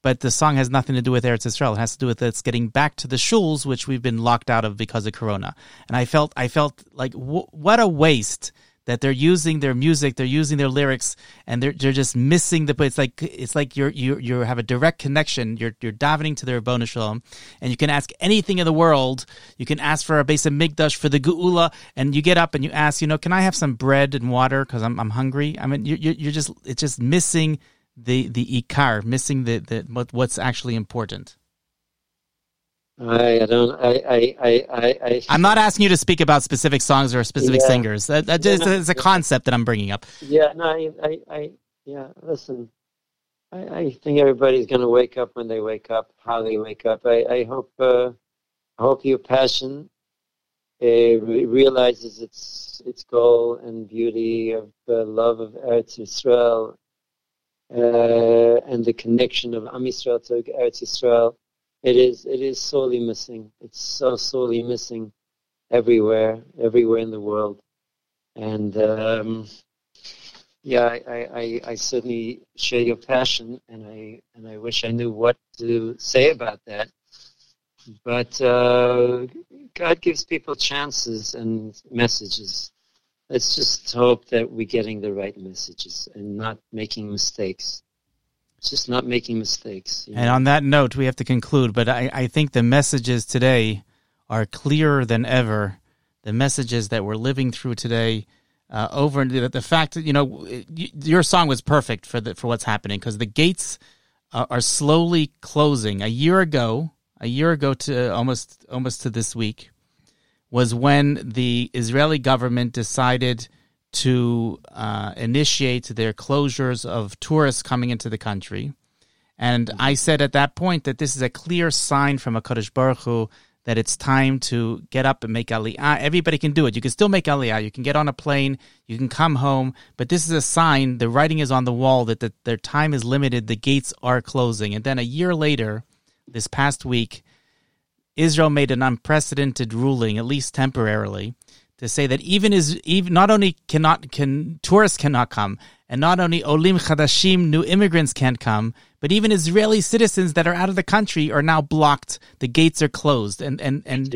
but the song has nothing to do with Eretz Israel. It has to do with us getting back to the shuls, which we've been locked out of because of Corona. And I felt, I felt like w- what a waste that they're using their music, they're using their lyrics, and they're they're just missing the. But it's like it's like you're you you have a direct connection. You're you're davening to their Ribono Shel Olam, and you can ask anything in the world. You can ask for a base of migdash for the geula, and you get up and you ask, you know, can I have some bread and water because I'm I'm hungry. I mean, you're you're just it's just missing the the ikar, missing the the what, what's actually important. I, I don't. I. I. I. I. I'm not asking you to speak about specific songs or specific Yeah. singers. That, that just, Yeah, no, it's a concept that I'm bringing up. Yeah. No. I. I. I yeah. Listen. I, I think everybody's going to wake up when they wake up. How they wake up. I. I hope. Uh, I hope your passion uh, realizes its its goal and beauty of the love of Eretz Yisrael uh, and the connection of Am Yisrael to Eretz Yisrael. It is it is sorely missing. It's so sorely missing everywhere, everywhere in the world. And um, yeah, I, I, I, certainly share your passion, and I and I wish I knew what to say about that. But uh, God gives people chances and messages. Let's just hope that we're getting the right messages and not making mistakes. Just not making mistakes. you And know. on that note, we have to conclude. But I, I think the messages today are clearer than ever. The messages that we're living through today, uh, over the, the fact that you know y- your song was perfect for the for what's happening because the gates are, are slowly closing. A year ago, a year ago to almost almost to this week, was when the Israeli government decided to uh, initiate their closures of tourists coming into the country. And I said at that point that this is a clear sign from HaKadosh Baruch Hu that it's time to get up and make Aliyah. Everybody can do it. You can still make Aliyah. You can get on a plane. You can come home. But this is a sign, the writing is on the wall that the, their time is limited. The gates are closing. And then a year later, this past week, Israel made an unprecedented ruling, at least temporarily, to say that even is even not only cannot can tourists cannot come, and not only olim chadashim new immigrants can't come, but even Israeli citizens that are out of the country are now blocked. The gates are closed, and and and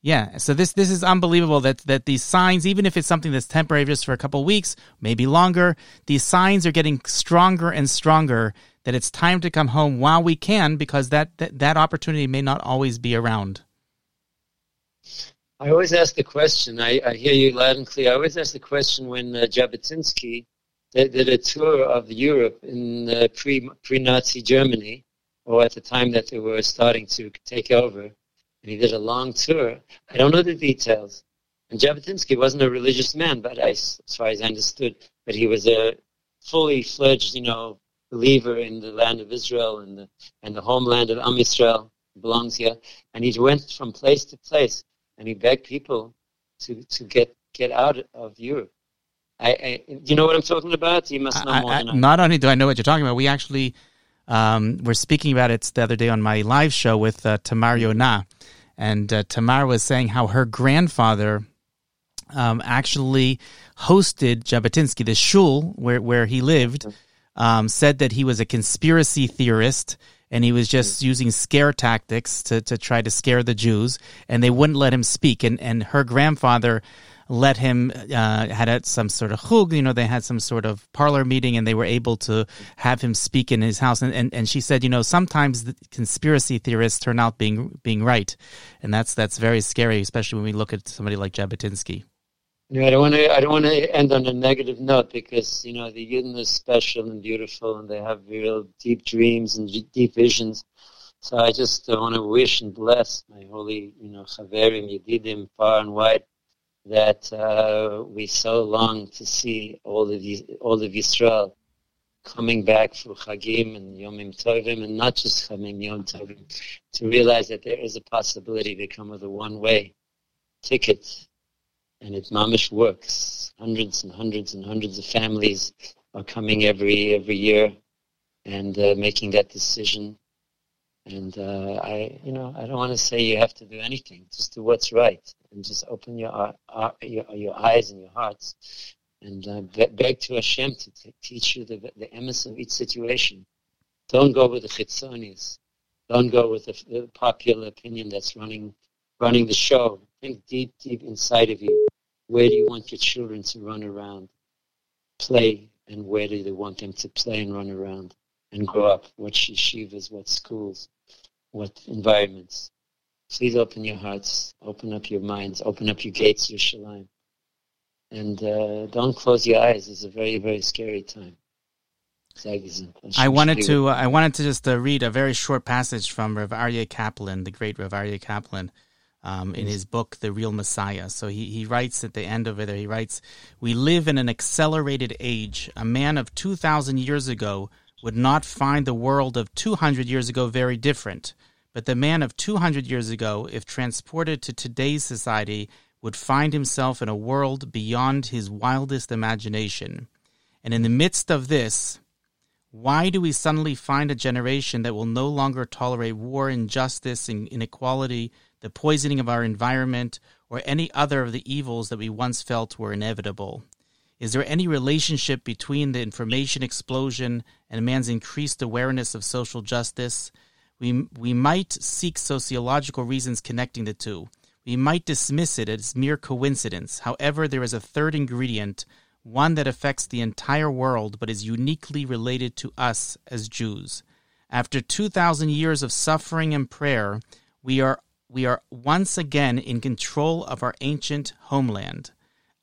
yeah, so this this is unbelievable that that these signs, even if it's something that's temporary just for a couple of weeks, maybe longer, these signs are getting stronger and stronger that it's time to come home while we can because that that, that opportunity may not always be around. I always ask the question. I, I hear you loud and clear. I always ask the question when uh, Jabotinsky did, did a tour of Europe in uh, pre pre Nazi Germany, or at the time that they were starting to take over, and he did a long tour. I don't know the details. And Jabotinsky wasn't a religious man, but I, as far as I understood, but he was a fully fledged, you know, believer in the land of Israel and the and the homeland of Am Yisrael belongs here. And he went from place to place and he begged people to to get get out of Europe. I, I you know what I'm talking about? You must know I- more I- not only do I know what you're talking about, we actually um, were speaking about it the other day on my live show with uh, Tamar Yonah, and uh, Tamar was saying how her grandfather um, actually hosted Jabotinsky, the shul where where he lived, um, said that he was a conspiracy theorist and he was just using scare tactics to, to try to scare the Jews, and they wouldn't let him speak. And and her grandfather let him uh, had some sort of chug, you know, they had some sort of parlor meeting, and they were able to have him speak in his house. And, and, and she said, you know, sometimes the conspiracy theorists turn out being being right, and that's that's very scary, especially when we look at somebody like Jabotinsky. You know, I don't want to. I don't want to end on a negative note because you know the Yidden is special and beautiful, and they have real deep dreams and deep visions. So I just uh, want to wish and bless my holy, you know, Chaverim, Yedidim, far and wide, that uh, we so long to see all of all of Yisrael coming back for Chagim and Yomim Tovim, and not just Chagim Yom Tovim, to realize that there is a possibility to come with a one-way ticket and it mamish works. Hundreds and hundreds and hundreds of families are coming every every year and uh, making that decision. And uh, I, you know, I don't want to say you have to do anything. Just do what's right, and just open your uh, uh, your, your eyes and your hearts, and uh, be- beg to Hashem to t- teach you the the emes of each situation. Don't go with the chitzonis. Don't go with the, the popular opinion that's running running the show. Think deep, deep inside of you where do you want your children to run around, play, and where do they want them to play and run around and grow up? What yeshivas, what schools, what environments? Please open your hearts, open up your minds, open up your gates, your Yerushalayim. And uh, don't close your eyes. It's a very, very scary time. I wanted to. Uh, I wanted to just uh, read a very short passage from Rav Aryeh Kaplan, the great Rav Aryeh Kaplan, um, in his book The Real Messiah. So he, he writes at the end of it. He writes, "We live in an accelerated age. A man of two thousand years ago would not find the world of two hundred years ago very different, but the man of two hundred years ago, if transported to today's society, would find himself in a world beyond his wildest imagination. And in the midst of this." Why do we suddenly find a generation that will no longer tolerate war, injustice, and inequality, the poisoning of our environment, or any other of the evils that we once felt were inevitable? Is there any relationship between the information explosion and man's increased awareness of social justice? We, we might seek sociological reasons connecting the two. We might dismiss it as mere coincidence. However, there is a third ingredient one that affects the entire world but is uniquely related to us as Jews. After 2,000 years of suffering and prayer, we are, we are once again in control of our ancient homeland.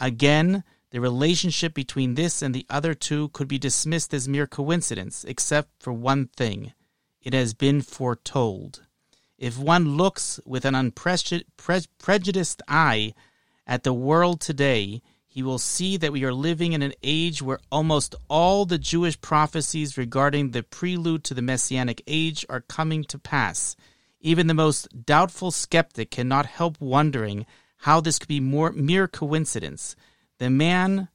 Again, the relationship between this and the other two could be dismissed as mere coincidence, except for one thing it has been foretold. If one looks with an unprejudiced eye at the world today, he will see that we are living in an age where almost all the Jewish prophecies regarding the prelude to the Messianic age are coming to pass. Even the most doubtful skeptic cannot help wondering how this could be more mere coincidence. The man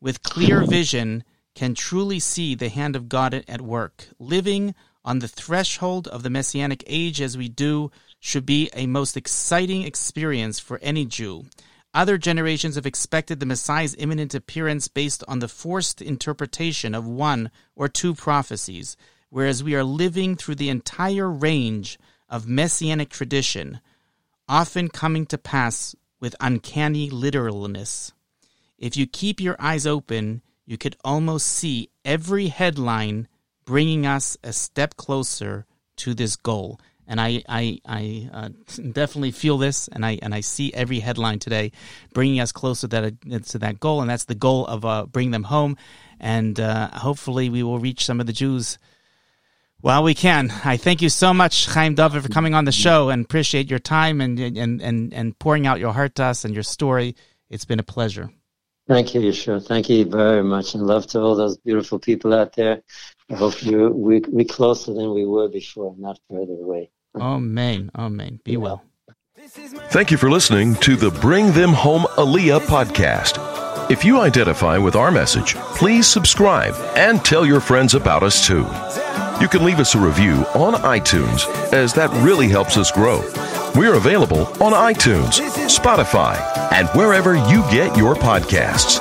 with clear vision can truly see the hand of God at work. Living on the threshold of the Messianic age as we do should be a most exciting experience for any Jew. Other generations have expected the Messiah's imminent appearance based on the forced interpretation of one or two prophecies, whereas we are living through the entire range of messianic tradition, often coming to pass with uncanny literalness. If you keep your eyes open, you could almost see every headline bringing us a step closer to this goal and I I, I uh, definitely feel this, and I and I see every headline today bringing us closer to that to that goal, and that's the goal of uh, them home, and uh, hopefully we will reach some of the Jews. While we can, I thank you so much, Chaim David, for coming on the show, and appreciate your time and and and and pouring out your heart to us and your story. It's been a pleasure. Thank you, Yeshua. Thank you very much, and love to all those beautiful people out there. I hope you we we closer than we were before, not further away. Amen. Amen. Be well. Thank you for listening to the Bring Them Home Aliyah podcast. If you identify with our message, please subscribe and tell your friends about us too. You can leave us a review on iTunes, as that really helps us grow. We're available on iTunes, Spotify, and wherever you get your podcasts.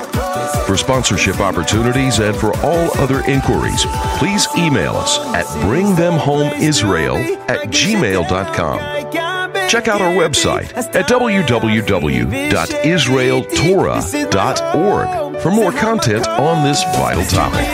For sponsorship opportunities and for all other inquiries, please email us at bringthemhomeisrael at gmail.com. Check out our website at www.israeltorah.org for more content on this vital topic.